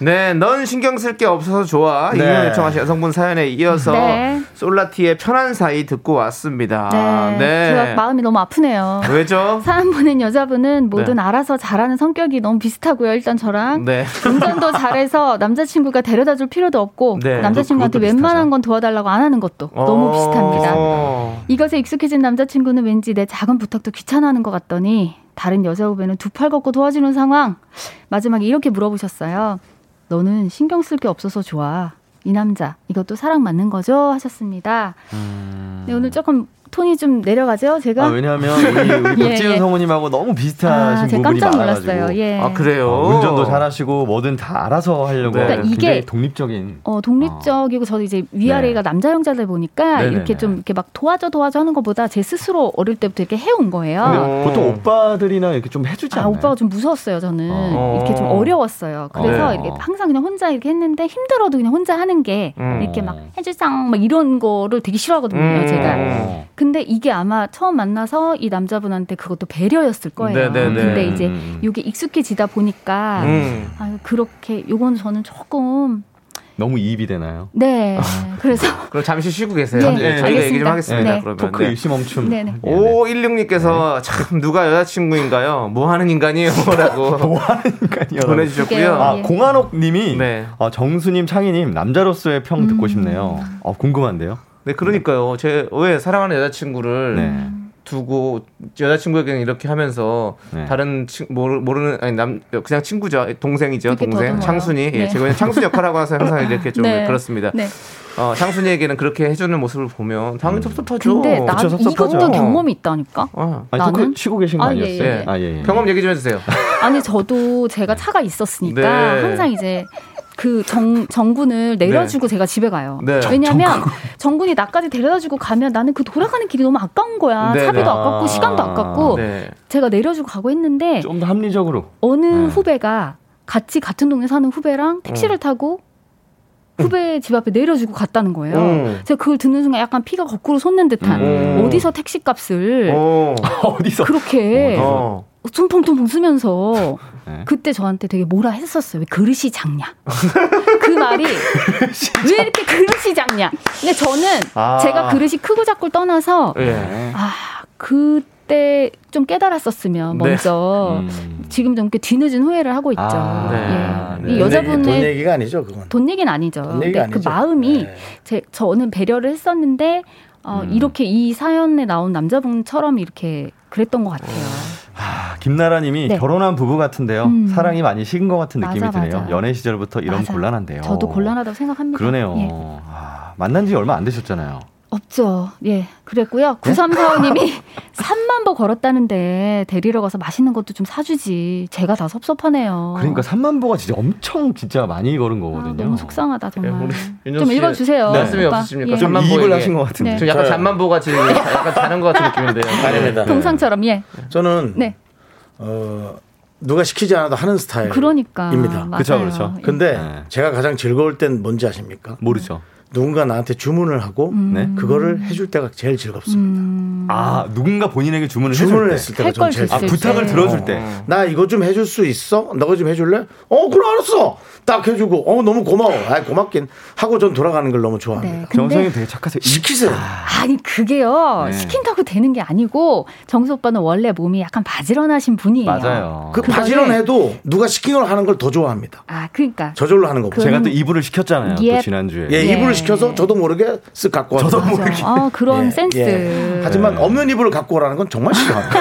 네, 넌 신경 쓸 게 없어서 좋아. 네. 이명 요청하신 여성분 사연에 이어서 네. 솔라티의 편한 사이 듣고 왔습니다. 네. 그 마음이 너무 아프네요. 왜죠? 사연 보낸 여자분은 뭐든 네. 알아서 잘하는 성격이 너무 비슷하고요. 일단 저랑 네. 운전도 잘해서 남자친구가 데려다 줄 필요도 없고 네. 남자친구한테 웬만한 건 도와달라고 안 하는 것도 너무 어. 비슷합니다. 이것에 익숙해진 남자친구는 왠지 내 작은 부탁도 귀찮아하는 것 같더니 다른 여자 후배는 두 팔 걷고 도와주는 상황. 마지막에 이렇게 물어보셨어요. 너는 신경 쓸 게 없어서 좋아. 이 남자 이것도 사랑 맞는 거죠? 하셨습니다. 네, 오늘 조금 톤이 좀 내려가죠, 제가? 아, 왜냐하면 우리, 우리 예, 박지윤 예. 성우님하고 너무 비슷하신 아, 제가 부분이 깜짝 많아가지고. 놀랐어요. 예. 아, 그래요? 어, 운전도 잘하시고 뭐든 다 알아서 하려고 네. 그러니까 이게- 굉장히 독립적인 어, 독립적이고 저도 이제 위아래가 남자 형제다 보니까 네네네. 이렇게 좀 이렇게 막 도와줘 도와줘 하는 것보다 제 스스로 어릴 때부터 이렇게 해온 거예요. 보통 오빠들이나 이렇게 좀 해주지 아, 않나요? 오빠가 좀 무서웠어요, 저는. 어. 이렇게 좀 어려웠어요. 그래서 어. 이렇게 항상 그냥 혼자 이렇게 했는데 힘들어도 그냥 혼자 하는 게 음. 이렇게 막 해주상 막 이런 거를 되게 싫어하거든요, 음. 제가. 어. 근데 이게 아마 처음 만나서 이 남자분한테 그것도 배려였을 거예요. 네네네. 근데 이제 음. 이게 익숙해지다 보니까 음. 아, 그렇게 요건 저는 조금 너무 이입이 되나요? 네. 그래서 그럼 잠시 쉬고 계세요. 네, 네, 저희가 얘기 좀. 하겠습니다. 네. 그러면. 토크 네. 일시 멈춤. 네네. 예, 네. 5516님께서 참 누가 여자친구인가요? 뭐 하는 인간이에요? 라고 그러니까요. 보내주셨고요. 아, 예. 공한옥 님이 네. 아, 정수님, 창희님, 남자로서의 평 듣고 음. 싶네요. 어, 궁금한데요? 네, 그러니까요. 제 왜 사랑하는 여자친구를 네. 두고 여자친구에게는 이렇게 하면서 네. 다른 친, 모르, 모르는 아니 남 그냥 친구죠 동생이죠 동생. 창순이 예, 네. 제가 그냥 창순 역할하고 해서 항상 이렇게 좀 네. 그렇습니다. 네. 어, 창순이에게는 그렇게 해주는 모습을 보면 당연히 섭섭하죠. 근데 나 그쵸, 섭섭하죠. 이것도 경험이 있다니까. 어. 아니, 나는? 토크 쉬고 계신 거 아, 아니었어요? 예, 예. 아, 예, 예. 경험 얘기 좀 해주세요. 아니 저도 제가 차가 있었으니까 네. 항상 이제 그 정, 정군을 내려주고 제가 집에 가요. 네. 왜냐면 정군이 나까지 데려다주고 가면 나는 그 돌아가는 길이 너무 아까운 거야. 네, 차비도 네. 아깝고 시간도 아깝고 네. 제가 내려주고 가고 했는데 좀 더 합리적으로. 어느 네. 후배가 같이 같은 동네 사는 후배랑 택시를 어. 타고 후배 집 앞에 내려주고 갔다는 거예요. 음. 제가 그걸 듣는 순간 약간 피가 거꾸로 솟는 듯한 음. 어디서 택시 값을 어. 어디서? 그렇게 어. 퉁퉁퉁 쓰면서 네. 그때 저한테 되게 뭐라 했었어요. 왜 그릇이 작냐? 그 말이 왜 이렇게 그릇이 작냐? 근데 저는 아. 제가 그릇이 크고 작고 떠나서 예. 아 그 때 좀 깨달았었으면 네. 먼저 음. 지금 좀 이렇게 뒤늦은 후회를 하고 있죠. 아, 예. 네. 이돈 여자분의 얘기가 아니죠, 그건. 돈 얘기는 아니죠. 돈 얘기가 근데 그 아니죠. 마음이 네. 제, 저는 배려를 했었는데 어, 음. 이렇게 이 사연에 나온 남자분처럼 이렇게 그랬던 것 같아요. 아, 김나라님이 네. 결혼한 부부 같은데요. 음. 사랑이 많이 식은 것 같은 느낌이 맞아, 드네요. 맞아. 연애 시절부터 이런 맞아. 곤란한데요. 저도 곤란하다고 생각합니다. 그러네요. 예. 아, 만난 지 얼마 안 되셨잖아요. 없죠. 예. 그랬고요. 네? 9345님이 3만 보 걸었다는데 데리러 가서 맛있는 것도 좀 사주지. 제가 다 섭섭하네요. 그러니까 3만 보가 진짜 엄청 진짜 많이 걸은 아, 거거든요. 너무 속상하다 정말. 예, 좀씨 읽어주세요. 말씀이 오빠. 없으십니까? 예. 좀 보이게. 하신 것 같은데. 네. 좀 약간 저요. 잠만보가 지금 약간 다른 것 같은 느낌인데요. 아닙니다. 동상처럼 예. 저는 네. 어, 누가 시키지 않아도 하는 스타일. 그러니까. 입니다. 그쵸. 예. 근데 네. 제가 가장 즐거울 땐 뭔지 아십니까? 모르죠. 누군가 나한테 주문을 하고 음. 네. 그거를 해줄 때가 제일 즐겁습니다. 아, 누군가 본인에게 주문을 주문을 해줄 때. 했을 때가 전 제일 줬을 아, 부탁을 때. 들어줄 때. 나 이거 좀 해줄 수 있어? 너가 좀 해줄래? 어, 그래 알았어. 딱 해주고, 어 너무 고마워. 아, 고맙긴 하고 전 돌아가는 걸 너무 좋아합니다. 네. 정성이 되게 착하세요. 시키세요. 아니 그게요 네. 시킨다고 되는 게 아니고 정수 오빠는 원래 몸이 약간 바지런하신 분이에요. 맞아요. 그 바지런해도 누가 시킨 걸 하는 걸 더 좋아합니다. 아 그러니까 저절로 하는 거보다. 그- 제가 또 이불을 시켰잖아요. 또 예. 지난주에. 예, 예. 이불을 시켜서 저도 모르게 쓱 갖고 와서. 저도. 모르게. 아 그런 예, 센스. 예. 하지만 없는 이불을 갖고 오라는 건 정말 싫어합니다.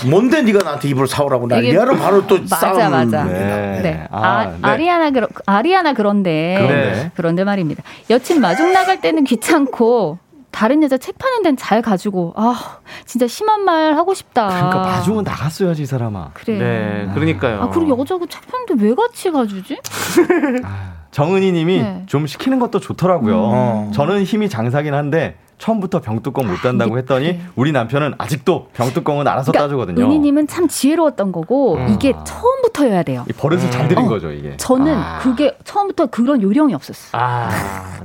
뭔데 네가 나한테 이불 사오라고 이게- 난리야로 바로 또 맞아, 싸움. 맞아. 네. 네. 아, 아, 네. 아리아나 그러, 아리아나 그런데 그런데. 그런데 말입니다. 여친 마중 나갈 때는 귀찮고 다른 여자 책 파는 데는 잘 가지고 아 진짜 심한 말 하고 싶다. 그러니까 마중은 나갔어야지 이 사람아. 그래. 네, 그러니까요. 아 그리고 여자고 책 파는데 왜 같이 가주지? 정은희 님이 네. 좀 시키는 것도 좋더라고요. 어. 저는 힘이 장사긴 한데 처음부터 병뚜껑 못 단다고 이게 했더니 그래. 우리 남편은 아직도 병뚜껑은 알아서 따주거든요. 그러니까 은희님은 참 지혜로웠던 거고 음. 이게 처음부터여야 돼요. 이 버릇을 잘 들인 어. 거죠, 이게. 저는 아, 그게 처음부터 그런 요령이 없었어요. 아,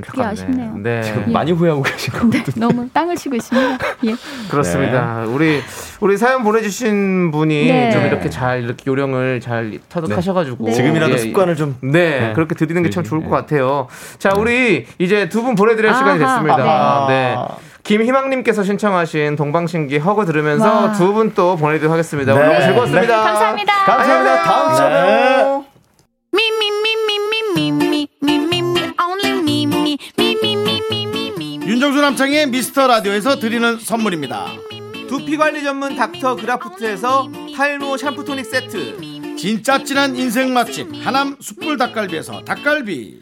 그게 아쉽네요. 네. 지금 예. 많이 후회하고 계신 거 네, 너무 땅을 치고 있습니다. 예. 그렇습니다. 우리 우리 사연 보내주신 분이 네. 좀 이렇게 잘 이렇게 요령을 잘 터득하셔가지고 네. 지금이라도 예, 습관을 좀 네, 네. 그렇게 드리는 게참 네. 좋을 것 같아요. 자, 우리 이제 두 분 보내드릴 아하, 시간이 됐습니다. 김희망님께서 신청하신 동방신기 허그 들으면서 두 분 또 보내드리도록 하겠습니다. 네. 오늘 너무 즐거웠습니다. 감사합니다. 감사합니다. 다음 주에 봬요. 윤정수 남창의 미스터 라디오에서 드리는 선물입니다. 두피 관리 전문 닥터 그라프트에서 탈모 샴푸 토닉 세트. 진짜 진한 인생 맛집 하남 숯불 닭갈비에서 닭갈비.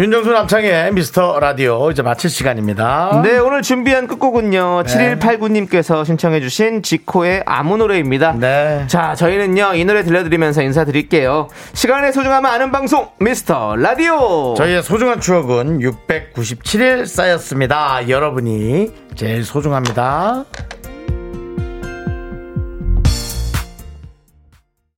윤정수 남창의 미스터 라디오 이제 마칠 시간입니다. 네, 오늘 준비한 끝곡은요. 7189님께서 신청해주신 지코의 아무 노래입니다. 네. 자, 저희는요, 이 노래 들려드리면서 인사드릴게요. 시간의 소중함을 아는 방송, 미스터 라디오! 저희의 소중한 추억은 697일 쌓였습니다. 여러분이 제일 소중합니다.